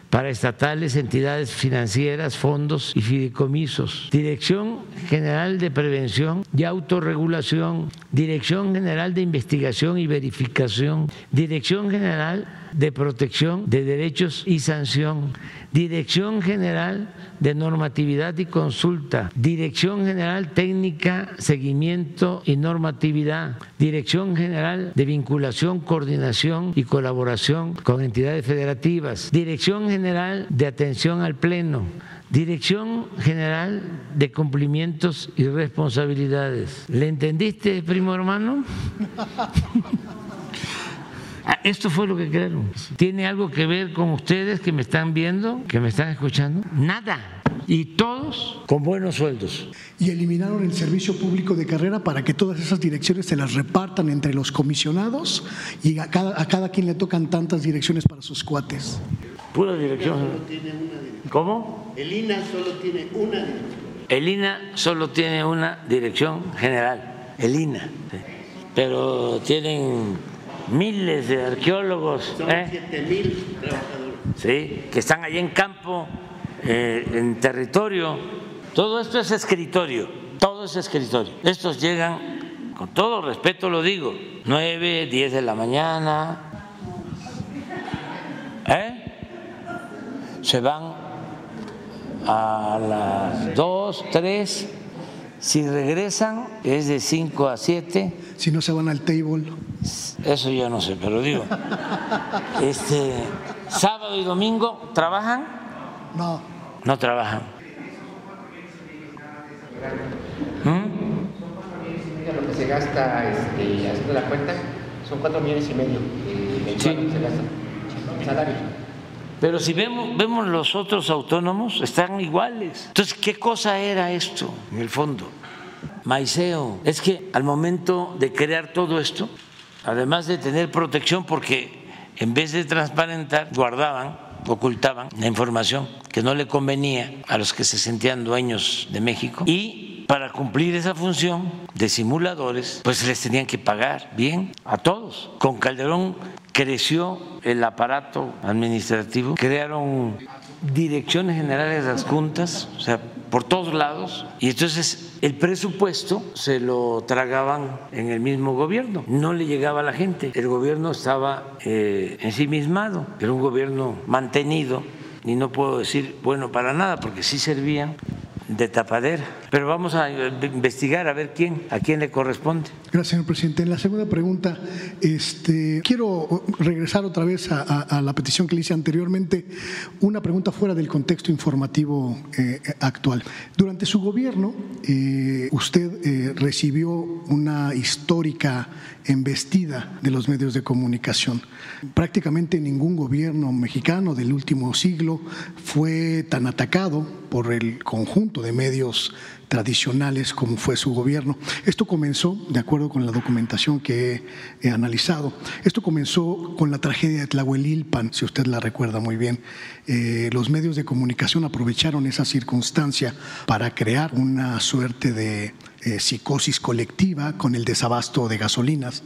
para estatales, entidades financieras, fondos y fideicomisos, Dirección General de Prevención y Autorregulación, Dirección General de Investigación y Verificación, Dirección General de Protección de Derechos y Sanción, Dirección General de Normatividad y Consulta, Dirección General Técnica, Seguimiento y Normatividad, Dirección General de Vinculación, Coordinación y Colaboración con entidades federativas, Dirección General de Atención al Pleno, Dirección General de Cumplimientos y Responsabilidades. ¿Le entendiste, primo hermano? Ah, esto fue lo que crearon. ¿Tiene algo que ver con ustedes que me están viendo, que me están escuchando? Nada. Y todos con buenos sueldos. Y eliminaron el servicio público de carrera para que todas esas direcciones se las repartan entre los comisionados y a cada, a cada quien le tocan tantas direcciones para sus cuates. Pura dirección. ¿Cómo? El INA solo tiene una dirección. El INA solo tiene una dirección general, el INA. Pero tienen miles de arqueólogos. Son ¿eh? mil trabajadores. Sí, que están allí en campo, eh, en territorio. Todo esto es escritorio, todo es escritorio. Estos llegan, con todo respeto lo digo, nueve, diez de la mañana. ¿Eh? Se van a las dos, tres. Si regresan es de cinco a siete. Si no se van al table. Eso yo no sé, pero digo, este, sábado y domingo trabajan. No. No trabajan. ¿Mm? Lo que se gasta este, haciendo la cuenta son cuatro millones y medio eh, sí. se gasta salario. Pero si vemos, vemos los otros autónomos, están iguales. Entonces, ¿qué cosa era esto en el fondo? Maiceo. Es que al momento de crear todo esto, además de tener protección, porque en vez de transparentar, guardaban, ocultaban la información que no le convenía a los que se sentían dueños de México y para cumplir esa función de simuladores, pues les tenían que pagar bien a todos. Con Calderón creció el aparato administrativo, crearon direcciones generales de las juntas, o sea, por todos lados, y entonces el presupuesto se lo tragaban en el mismo gobierno, no le llegaba a la gente, el gobierno estaba eh, ensimismado, era un gobierno mantenido, y no puedo decir bueno para nada, porque sí servían de tapadera. Pero vamos a investigar a ver quién, a quién le corresponde. Gracias, señor presidente. En la segunda pregunta, este, quiero regresar otra vez a, la petición que le hice anteriormente, una pregunta fuera del contexto informativo eh, actual. Durante su gobierno, eh, usted eh, recibió una histórica embestida de los medios de comunicación. Prácticamente ningún gobierno mexicano del último siglo fue tan atacado por el conjunto de medios tradicionales como fue su gobierno. Esto comenzó, de acuerdo con la documentación que he, analizado, esto comenzó con la tragedia de Tlahuelilpan, si usted la recuerda muy bien. Eh, los medios de comunicación aprovecharon esa circunstancia para crear una suerte de eh, psicosis colectiva con el desabasto de gasolinas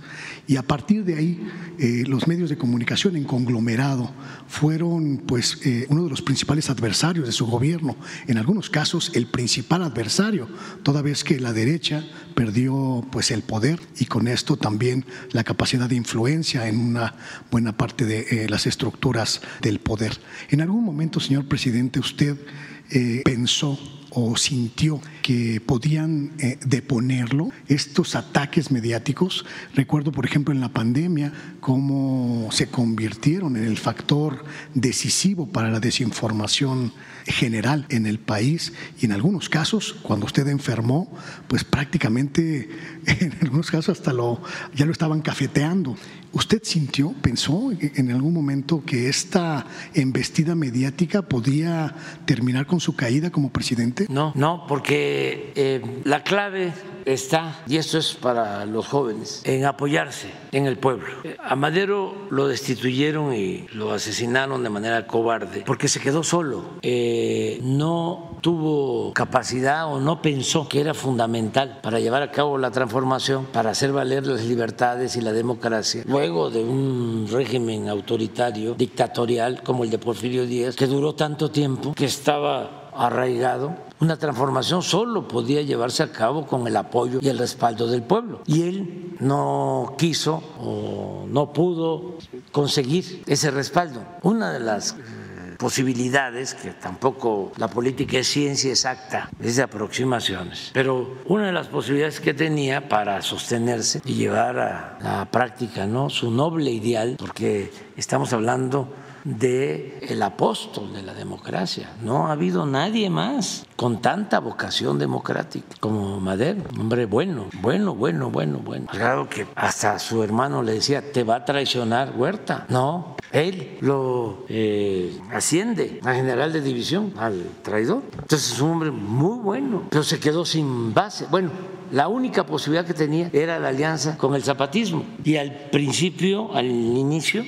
y a partir de ahí eh, los medios de comunicación en conglomerado fueron pues eh, uno de los principales adversarios de su gobierno, en algunos casos el principal adversario, toda vez que la derecha perdió pues el poder y con esto también la capacidad de influencia en una buena parte de las estructuras del poder. En algún momento, señor presidente, usted pensó o sintió que podían eh, deponerlo, estos ataques mediáticos. Recuerdo, por ejemplo, en la pandemia, cómo se convirtieron en el factor decisivo para la desinformación general en el país y en algunos casos, cuando usted enfermó, pues prácticamente, en algunos casos hasta lo, ya lo estaban cafeteando. ¿Usted sintió, pensó en algún momento que esta embestida mediática podía terminar con su caída como presidente? No, no, porque eh, la clave está, y esto es para los jóvenes, en apoyarse en el pueblo. A Madero lo destituyeron y lo asesinaron de manera cobarde porque se quedó solo. Eh, no tuvo capacidad o no pensó que era fundamental para llevar a cabo la transformación, para hacer valer las libertades y la democracia. Luego de un régimen autoritario, dictatorial como el de Porfirio Díaz, que duró tanto tiempo, que estaba arraigado, una transformación solo podía llevarse a cabo con el apoyo y el respaldo del pueblo. Y él no quiso o no pudo conseguir ese respaldo. Una de las eh, posibilidades, que tampoco la política es ciencia exacta, es de aproximaciones, pero una de las posibilidades que tenía para sostenerse y llevar a la práctica ¿no? su noble ideal, porque estamos hablando de el apóstol de la democracia. No ha habido nadie más con tanta vocación democrática como Madero. Hombre bueno, bueno, bueno, bueno, bueno. Claro que hasta su hermano le decía, te va a traicionar Huerta. No, él lo eh, asciende a general de división, al traidor. Entonces es un hombre muy bueno, pero se quedó sin base. Bueno, la única posibilidad que tenía era la alianza con el zapatismo. Y al principio, al inicio,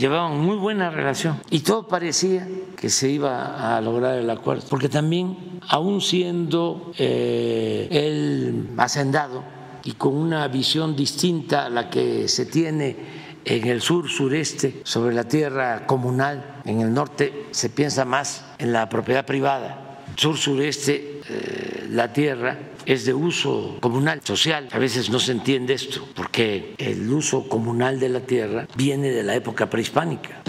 llevaban muy buena relación. Y todo parecía que se iba a lograr el acuerdo, porque también, aún siendo eh, el hacendado y con una visión distinta a la que se tiene en el sur sureste sobre la tierra comunal, en el norte se piensa más en la propiedad privada, sur sureste eh, la tierra es de uso comunal, social. A veces no se entiende esto, porque el uso comunal de la tierra viene de la época prehispánica.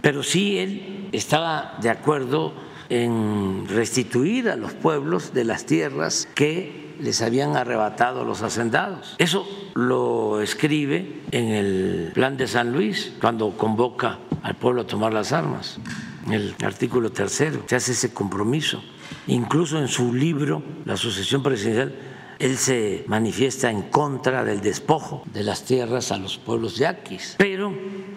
Pero sí él estaba de acuerdo en restituir a los pueblos de las tierras que les habían arrebatado los hacendados. Eso lo escribe en el plan de San Luis, cuando convoca al pueblo a tomar las armas. El artículo tercero se hace ese compromiso. Incluso en su libro, La sucesión presidencial, él se manifiesta en contra del despojo de las tierras a los pueblos yaquis, pero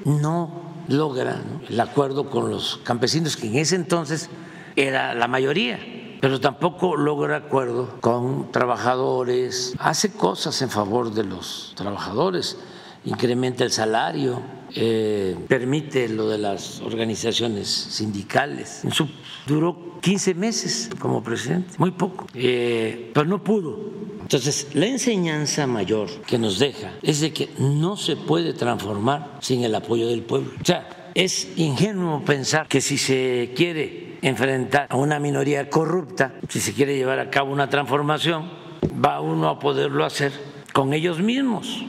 no logra el acuerdo con los campesinos, que en ese entonces era la mayoría, pero tampoco logra acuerdo con trabajadores, hace cosas en favor de los trabajadores, incrementa el salario, eh, permite lo de las organizaciones sindicales. En su, duró 15 meses como presidente, muy poco, eh, pero no pudo. Entonces, la enseñanza mayor que nos deja es de que no se puede transformar sin el apoyo del pueblo. O sea, es ingenuo pensar que si se quiere enfrentar a una minoría corrupta, si se quiere llevar a cabo una transformación, va uno a poderlo hacer con ellos mismos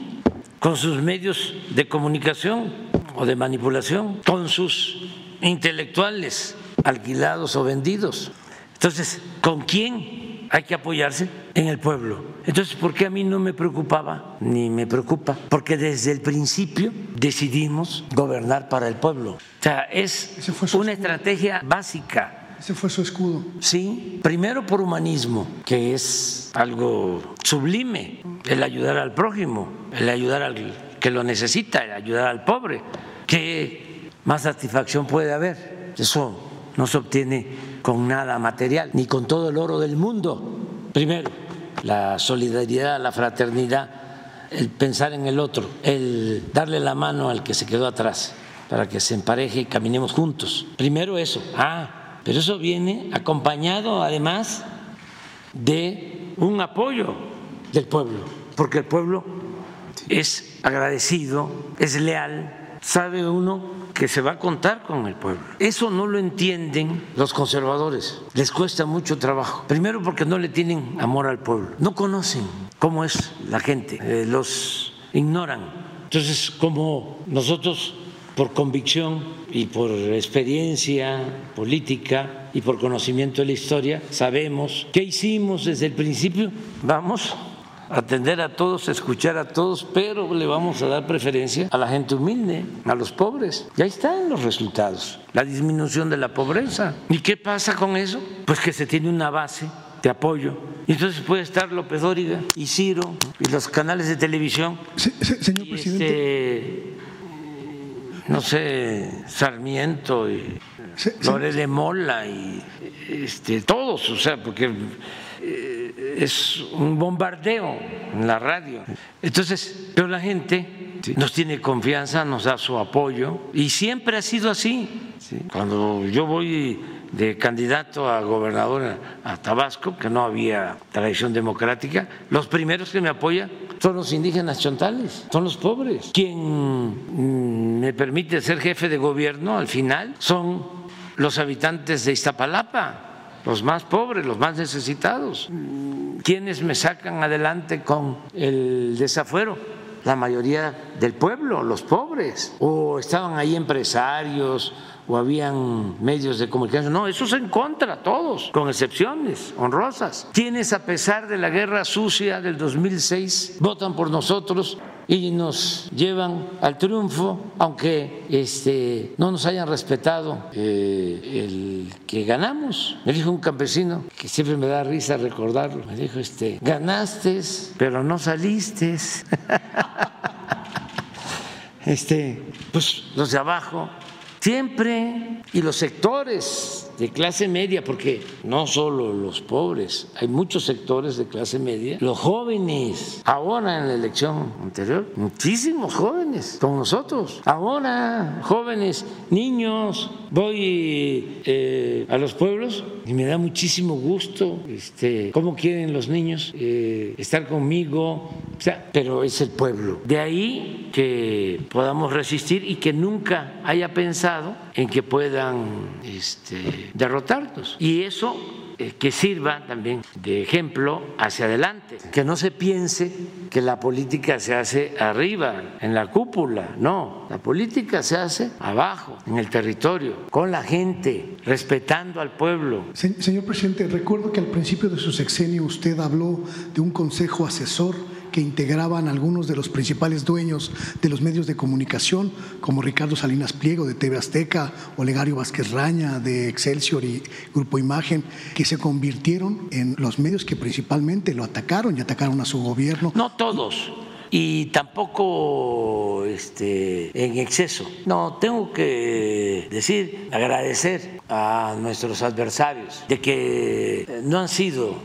con sus medios de comunicación o de manipulación, con sus intelectuales alquilados o vendidos. Entonces, ¿con quién hay que apoyarse? En el pueblo. Entonces, ¿por qué a mí no me preocupaba ni me preocupa? Porque desde el principio decidimos gobernar para el pueblo. O sea, es una estrategia básica ese fue su escudo. Sí, primero por humanismo, que es algo sublime, el ayudar al prójimo, el ayudar al que lo necesita, el ayudar al pobre. ¿Qué más satisfacción puede haber? Eso no se obtiene con nada material, ni con todo el oro del mundo. Primero, la solidaridad, la fraternidad, el pensar en el otro, el darle la mano al que se quedó atrás para que se empareje y caminemos juntos. Primero eso. Ah, pero eso viene acompañado además de un apoyo del pueblo, porque el pueblo es agradecido, es leal, sabe uno que se va a contar con el pueblo. Eso no lo entienden los conservadores, les cuesta mucho trabajo. Primero porque no le tienen amor al pueblo, no conocen cómo es la gente, eh, los ignoran. Entonces, como nosotros por convicción y por experiencia política y por conocimiento de la historia, sabemos qué hicimos desde el principio. Vamos atender a todos, escuchar a todos, pero le vamos a dar preferencia a la gente humilde, a los pobres. Y ahí están los resultados, la disminución de la pobreza. ¿Y qué pasa con eso? Pues que se tiene una base de apoyo. Y entonces puede estar López Dóriga y Ciro y los canales de televisión. señor presidente. Este, no sé, Sarmiento y Lorele Mola y este, todos, o sea, porque es un bombardeo en la radio. Entonces, pero la gente nos tiene confianza, nos da su apoyo y siempre ha sido así. Cuando yo voy de candidato a gobernador a Tabasco, que no había tradición democrática, los primeros que me apoyan son los indígenas chontales, son los pobres. Quien mm, me permite ser jefe de gobierno al final son los habitantes de Iztapalapa los más pobres, los más necesitados. ¿Quiénes me sacan adelante con el desafuero? La mayoría del pueblo, los pobres. O estaban ahí empresarios o habían medios de comunicación. No, eso es en contra, todos, con excepciones honrosas. Quienes a pesar de la guerra sucia del 2006 votan por nosotros y nos llevan al triunfo, aunque este, no nos hayan respetado eh, el que ganamos. Me dijo un campesino, que siempre me da risa recordarlo, me dijo, este, ganaste, pero no saliste. este, pues los de abajo siempre, y los sectores de clase media, porque no solo los pobres, hay muchos sectores de clase media, los jóvenes, ahora en la elección anterior, muchísimos jóvenes con nosotros, ahora jóvenes, niños, voy eh, a los pueblos y me da muchísimo gusto este, cómo quieren los niños eh, estar conmigo, pero es el pueblo. De ahí que podamos resistir y que nunca haya pensado en que puedan este, derrotarnos. Y eso eh, que sirva también de ejemplo hacia adelante, que no se piense que la política se hace arriba, en la cúpula, no, la política se hace abajo, en el territorio, con la gente, respetando al pueblo. Señor presidente, recuerdo que al principio de su sexenio usted habló de un consejo asesor que integraban algunos de los principales dueños de los medios de comunicación, como Ricardo Salinas Pliego de TV Azteca, Olegario Vázquez Raña de Excelsior y Grupo Imagen, que se convirtieron en los medios que principalmente lo atacaron y atacaron a su gobierno. No todos y tampoco este, en exceso. No, tengo que decir, agradecer a nuestros adversarios de que no han sido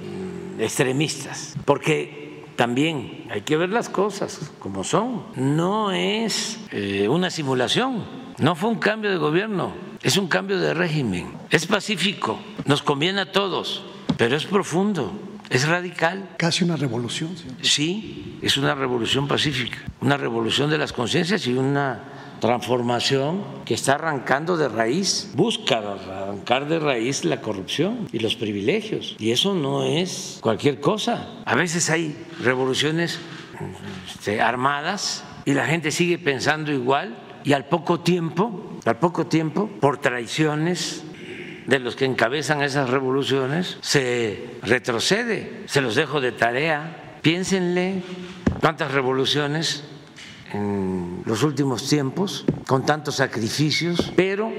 extremistas, porque también hay que ver las cosas como son. No es eh, una simulación, no fue un cambio de gobierno, es un cambio de régimen. Es pacífico, nos conviene a todos, pero es profundo. Es radical. Casi una revolución. Sí, es una revolución pacífica, una revolución de las conciencias y una transformación que está arrancando de raíz, busca arrancar de raíz la corrupción y los privilegios. Y eso no es cualquier cosa. A veces hay revoluciones este, armadas y la gente sigue pensando igual y al poco tiempo, al poco tiempo, por traiciones de los que encabezan esas revoluciones, se retrocede. Se los dejo de tarea. Piénsenle cuántas revoluciones en los últimos tiempos, con tantos sacrificios, pero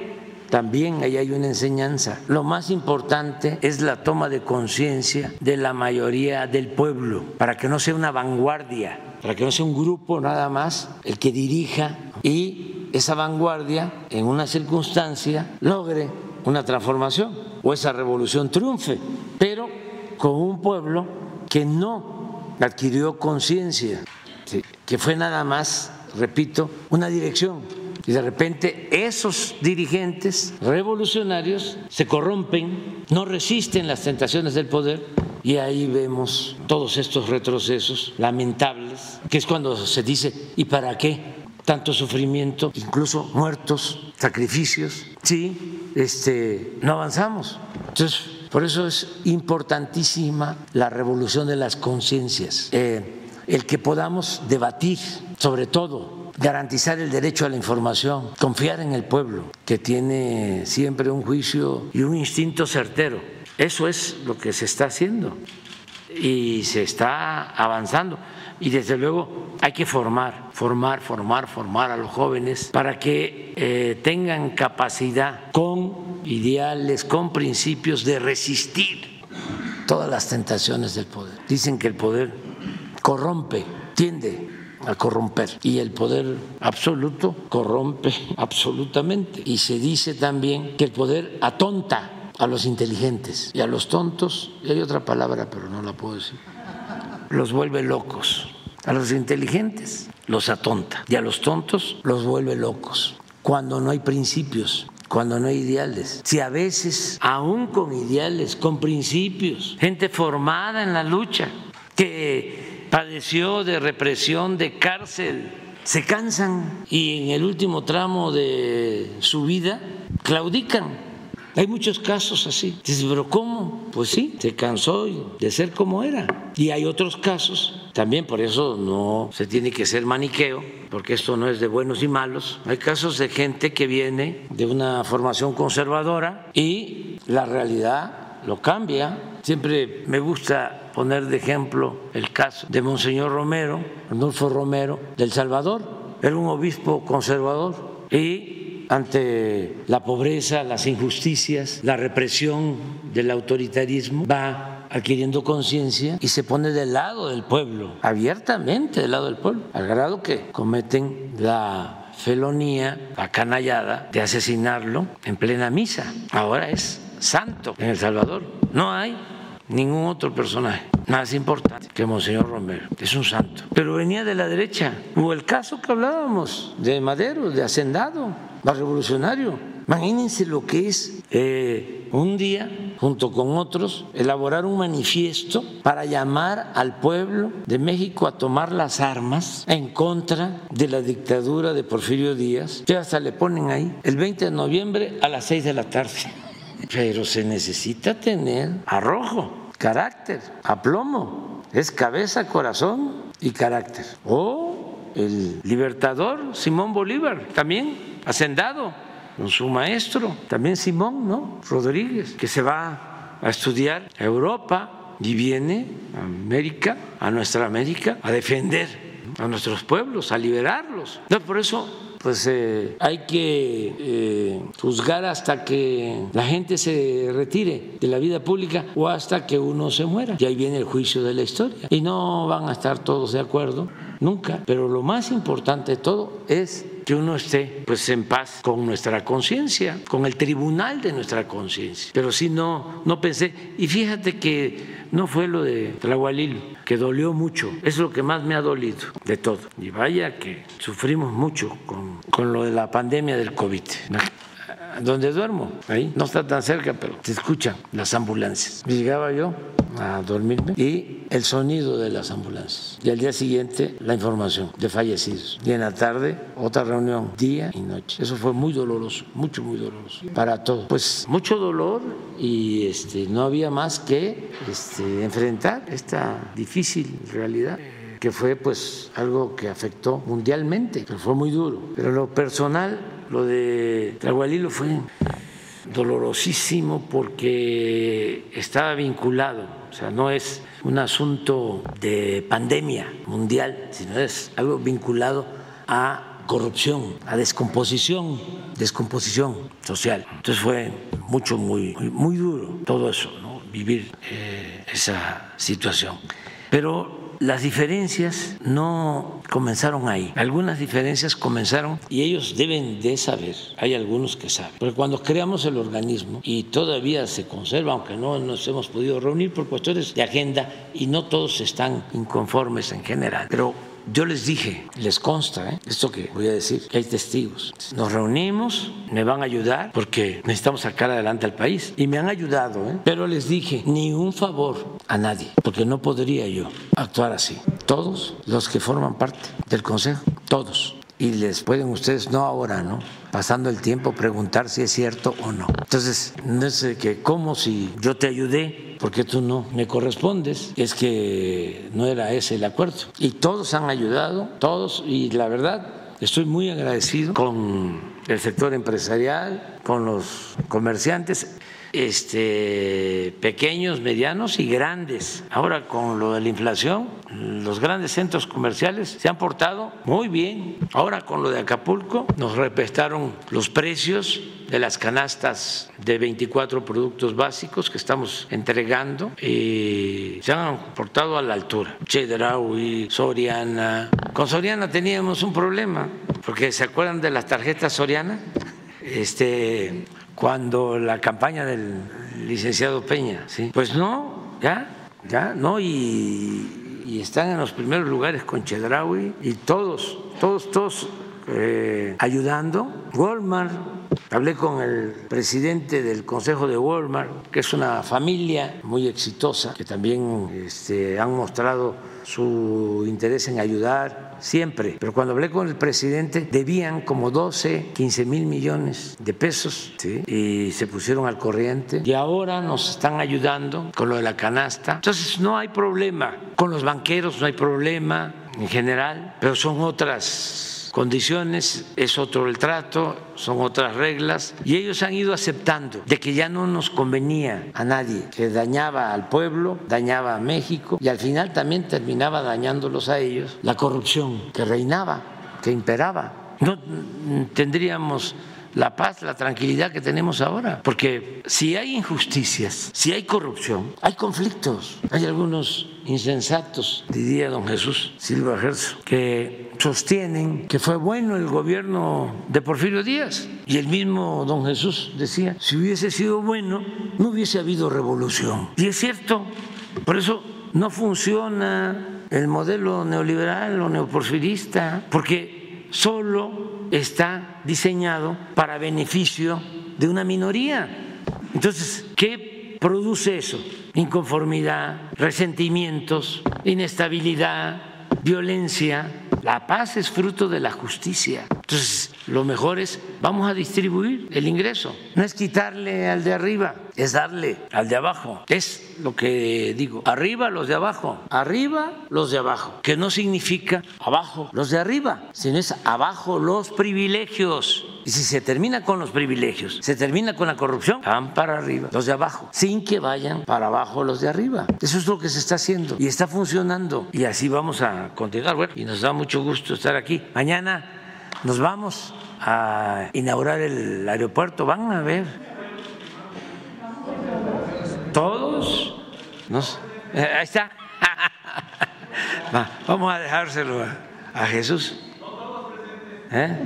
también ahí hay una enseñanza. Lo más importante es la toma de conciencia de la mayoría del pueblo, para que no sea una vanguardia, para que no sea un grupo nada más el que dirija y esa vanguardia en una circunstancia logre una transformación o esa revolución triunfe, pero con un pueblo que no adquirió conciencia, que fue nada más, repito, una dirección. Y de repente esos dirigentes revolucionarios se corrompen, no resisten las tentaciones del poder y ahí vemos todos estos retrocesos lamentables, que es cuando se dice, ¿y para qué? tanto sufrimiento, incluso muertos, sacrificios, sí, este, no avanzamos. Entonces, por eso es importantísima la revolución de las conciencias, eh, el que podamos debatir, sobre todo, garantizar el derecho a la información, confiar en el pueblo, que tiene siempre un juicio y un instinto certero. Eso es lo que se está haciendo y se está avanzando y desde luego hay que formar, formar, formar, formar a los jóvenes para que eh, tengan capacidad con ideales, con principios de resistir todas las tentaciones del poder. Dicen que el poder corrompe, tiende a corromper y el poder absoluto corrompe absolutamente. Y se dice también que el poder atonta a los inteligentes y a los tontos, y hay otra palabra pero no la puedo decir los vuelve locos. A los inteligentes los atonta y a los tontos los vuelve locos. Cuando no hay principios, cuando no hay ideales. Si a veces, aún con ideales, con principios, gente formada en la lucha, que padeció de represión, de cárcel, se cansan y en el último tramo de su vida claudican hay muchos casos así. Dices, pero ¿cómo? Pues sí, se cansó de ser como era. Y hay otros casos, también por eso no se tiene que ser maniqueo, porque esto no es de buenos y malos. Hay casos de gente que viene de una formación conservadora y la realidad lo cambia. Siempre me gusta poner de ejemplo el caso de Monseñor Romero, Arnulfo Romero, del Salvador. Era un obispo conservador y ante la pobreza, las injusticias, la represión del autoritarismo, va adquiriendo conciencia y se pone del lado del pueblo, abiertamente del lado del pueblo, al grado que cometen la felonía, la canallada de asesinarlo en plena misa. Ahora es santo en El Salvador. No hay ningún otro personaje más importante que Monseñor Romero. Es un santo. Pero venía de la derecha. Hubo el caso que hablábamos de Madero, de Hacendado, más revolucionario. Imagínense lo que es eh, un día, junto con otros, elaborar un manifiesto para llamar al pueblo de México a tomar las armas en contra de la dictadura de Porfirio Díaz, que hasta le ponen ahí el 20 de noviembre a las 6 de la tarde. Pero se necesita tener arrojo, carácter, aplomo. Es cabeza, corazón y carácter. O el libertador Simón Bolívar también, hacendado con su maestro, también Simón, ¿no? Rodríguez, que se va a estudiar a Europa y viene a América, a nuestra América, a defender a nuestros pueblos, a liberarlos. No, por eso pues eh, hay que eh, juzgar hasta que la gente se retire de la vida pública o hasta que uno se muera. Y ahí viene el juicio de la historia. Y no van a estar todos de acuerdo, nunca. Pero lo más importante de todo es que uno esté pues en paz con nuestra conciencia, con el tribunal de nuestra conciencia. Pero si no, no pensé, y fíjate que no fue lo de Tlahualil, que dolió mucho, es lo que más me ha dolido de todo. Y vaya que sufrimos mucho con, con lo de la pandemia del COVID donde duermo, ahí no está tan cerca, pero se escuchan las ambulancias. Llegaba yo a dormirme y el sonido de las ambulancias. Y al día siguiente la información de fallecidos. Y en la tarde otra reunión, día y noche. Eso fue muy doloroso, mucho, muy doloroso para todos. Pues mucho dolor y este, no había más que este, enfrentar esta difícil realidad que fue pues algo que afectó mundialmente, pero fue muy duro. Pero lo personal, lo de Tlahualilo fue dolorosísimo porque estaba vinculado, o sea, no es un asunto de pandemia mundial, sino es algo vinculado a corrupción, a descomposición, descomposición social. Entonces fue mucho, muy, muy, duro todo eso, vivir eh, esa situación. Pero las diferencias no comenzaron ahí. Algunas diferencias comenzaron y ellos deben de saber. Hay algunos que saben. Porque cuando creamos el organismo y todavía se conserva, aunque no nos hemos podido reunir por cuestiones de agenda y no todos están inconformes en general, pero yo les dije, les consta, ¿eh? esto que voy a decir, que hay testigos. Nos reunimos, me van a ayudar porque necesitamos sacar adelante al país. Y me han ayudado, ¿eh? pero les dije, ni un favor a nadie, porque no podría yo actuar así. Todos los que forman parte del Consejo, todos y les pueden ustedes, no ahora, ¿no? Pasando el tiempo, preguntar si es cierto o no. Entonces, no sé que, ¿cómo si yo te ayudé? porque tú no me correspondes, es que no era ese el acuerdo. Y todos han ayudado, todos, y la verdad, estoy muy agradecido con el sector empresarial, con los comerciantes este, pequeños, medianos y grandes. Ahora con lo de la inflación, los grandes centros comerciales se han portado muy bien. Ahora con lo de Acapulco nos respetaron los precios de las canastas de 24 productos básicos que estamos entregando y se han portado a la altura. Chedraui, Soriana. Con Soriana teníamos un problema, porque ¿se acuerdan de las tarjetas Soriana? Este, cuando la campaña del licenciado Peña, ¿sí? Pues no, ya, ya, no, y, y están en los primeros lugares con Chedraui y todos, todos, todos eh, ayudando. Walmart, hablé con el presidente del Consejo de Walmart, que es una familia muy exitosa, que también este, han mostrado su interés en ayudar siempre. Pero cuando hablé con el presidente, debían como 12, 15 mil millones de pesos y se pusieron al corriente. Y ahora nos están ayudando con lo de la canasta. Entonces no hay problema. Con los banqueros no hay problema en general, pero son otras condiciones, es otro el trato, son otras reglas, y ellos han ido aceptando de que ya no nos convenía a nadie, que dañaba al pueblo, dañaba a México, y al final también terminaba dañándolos a ellos la corrupción que reinaba, que imperaba. No tendríamos la paz, la tranquilidad que tenemos ahora. Porque si hay injusticias, si hay corrupción, hay conflictos. Hay algunos insensatos, diría don Jesús Silva Gerso, que sostienen que fue bueno el gobierno de Porfirio Díaz. Y el mismo don Jesús decía, si hubiese sido bueno, no hubiese habido revolución. Y es cierto, por eso no funciona el modelo neoliberal o neoporfirista, porque solo está diseñado para beneficio de una minoría. Entonces, ¿qué produce eso? Inconformidad, resentimientos, inestabilidad, violencia. La paz es fruto de la justicia. Entonces, lo mejor es, vamos a distribuir el ingreso. No es quitarle al de arriba, es darle al de abajo. Es lo que digo, arriba los de abajo, arriba los de abajo, que no significa abajo los de arriba, sino es abajo los privilegios. Y si se termina con los privilegios, se termina con la corrupción, van para arriba los de abajo, sin que vayan para abajo los de arriba. Eso es lo que se está haciendo y está funcionando. Y así vamos a continuar. Bueno, y nos da mucho gusto estar aquí. Mañana nos vamos a inaugurar el aeropuerto. Van a ver. Todos. Nos, eh, ahí está. vamos a dejárselo a, a Jesús. ¿Eh?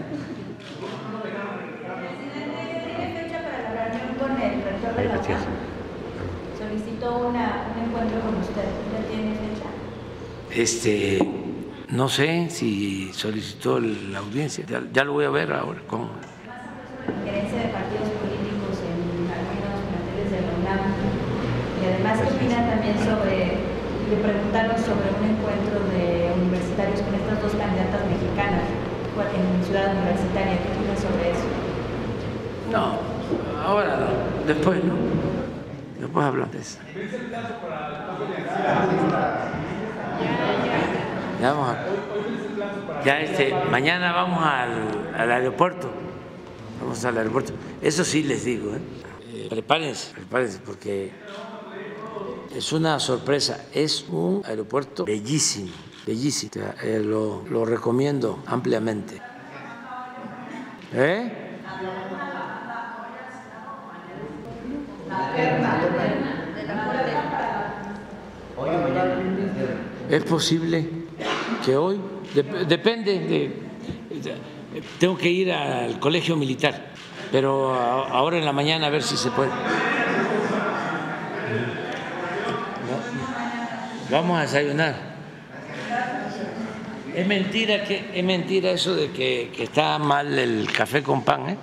Solicitó una, un encuentro con usted. ¿Ya tiene fecha? Este, no sé si solicitó la audiencia. Ya, ya lo voy a ver ahora. ¿Cómo? De partidos políticos en algunos planteles de la UNAM. Y además, ¿qué opina también sobre, le preguntaron sobre un encuentro de universitarios con estas dos candidatas mexicanas en Ciudad Universitaria? ¿Qué opina sobre eso? No, ahora no, después no. Después hablamos de eso. Ya vamos a, ya este, mañana vamos al, al aeropuerto. Vamos al aeropuerto. Eso sí les digo, ¿eh? Eh, prepárense, prepárense, porque es una sorpresa. Es un aeropuerto bellísimo, bellísimo. O sea, eh, lo, lo recomiendo ampliamente. ¿Eh? Es posible que hoy, dep- depende de, tengo que ir al colegio militar, pero ahora en la mañana a ver si se puede. Vamos a desayunar. Es mentira que es mentira eso de que, que está mal el café con pan, ¿eh?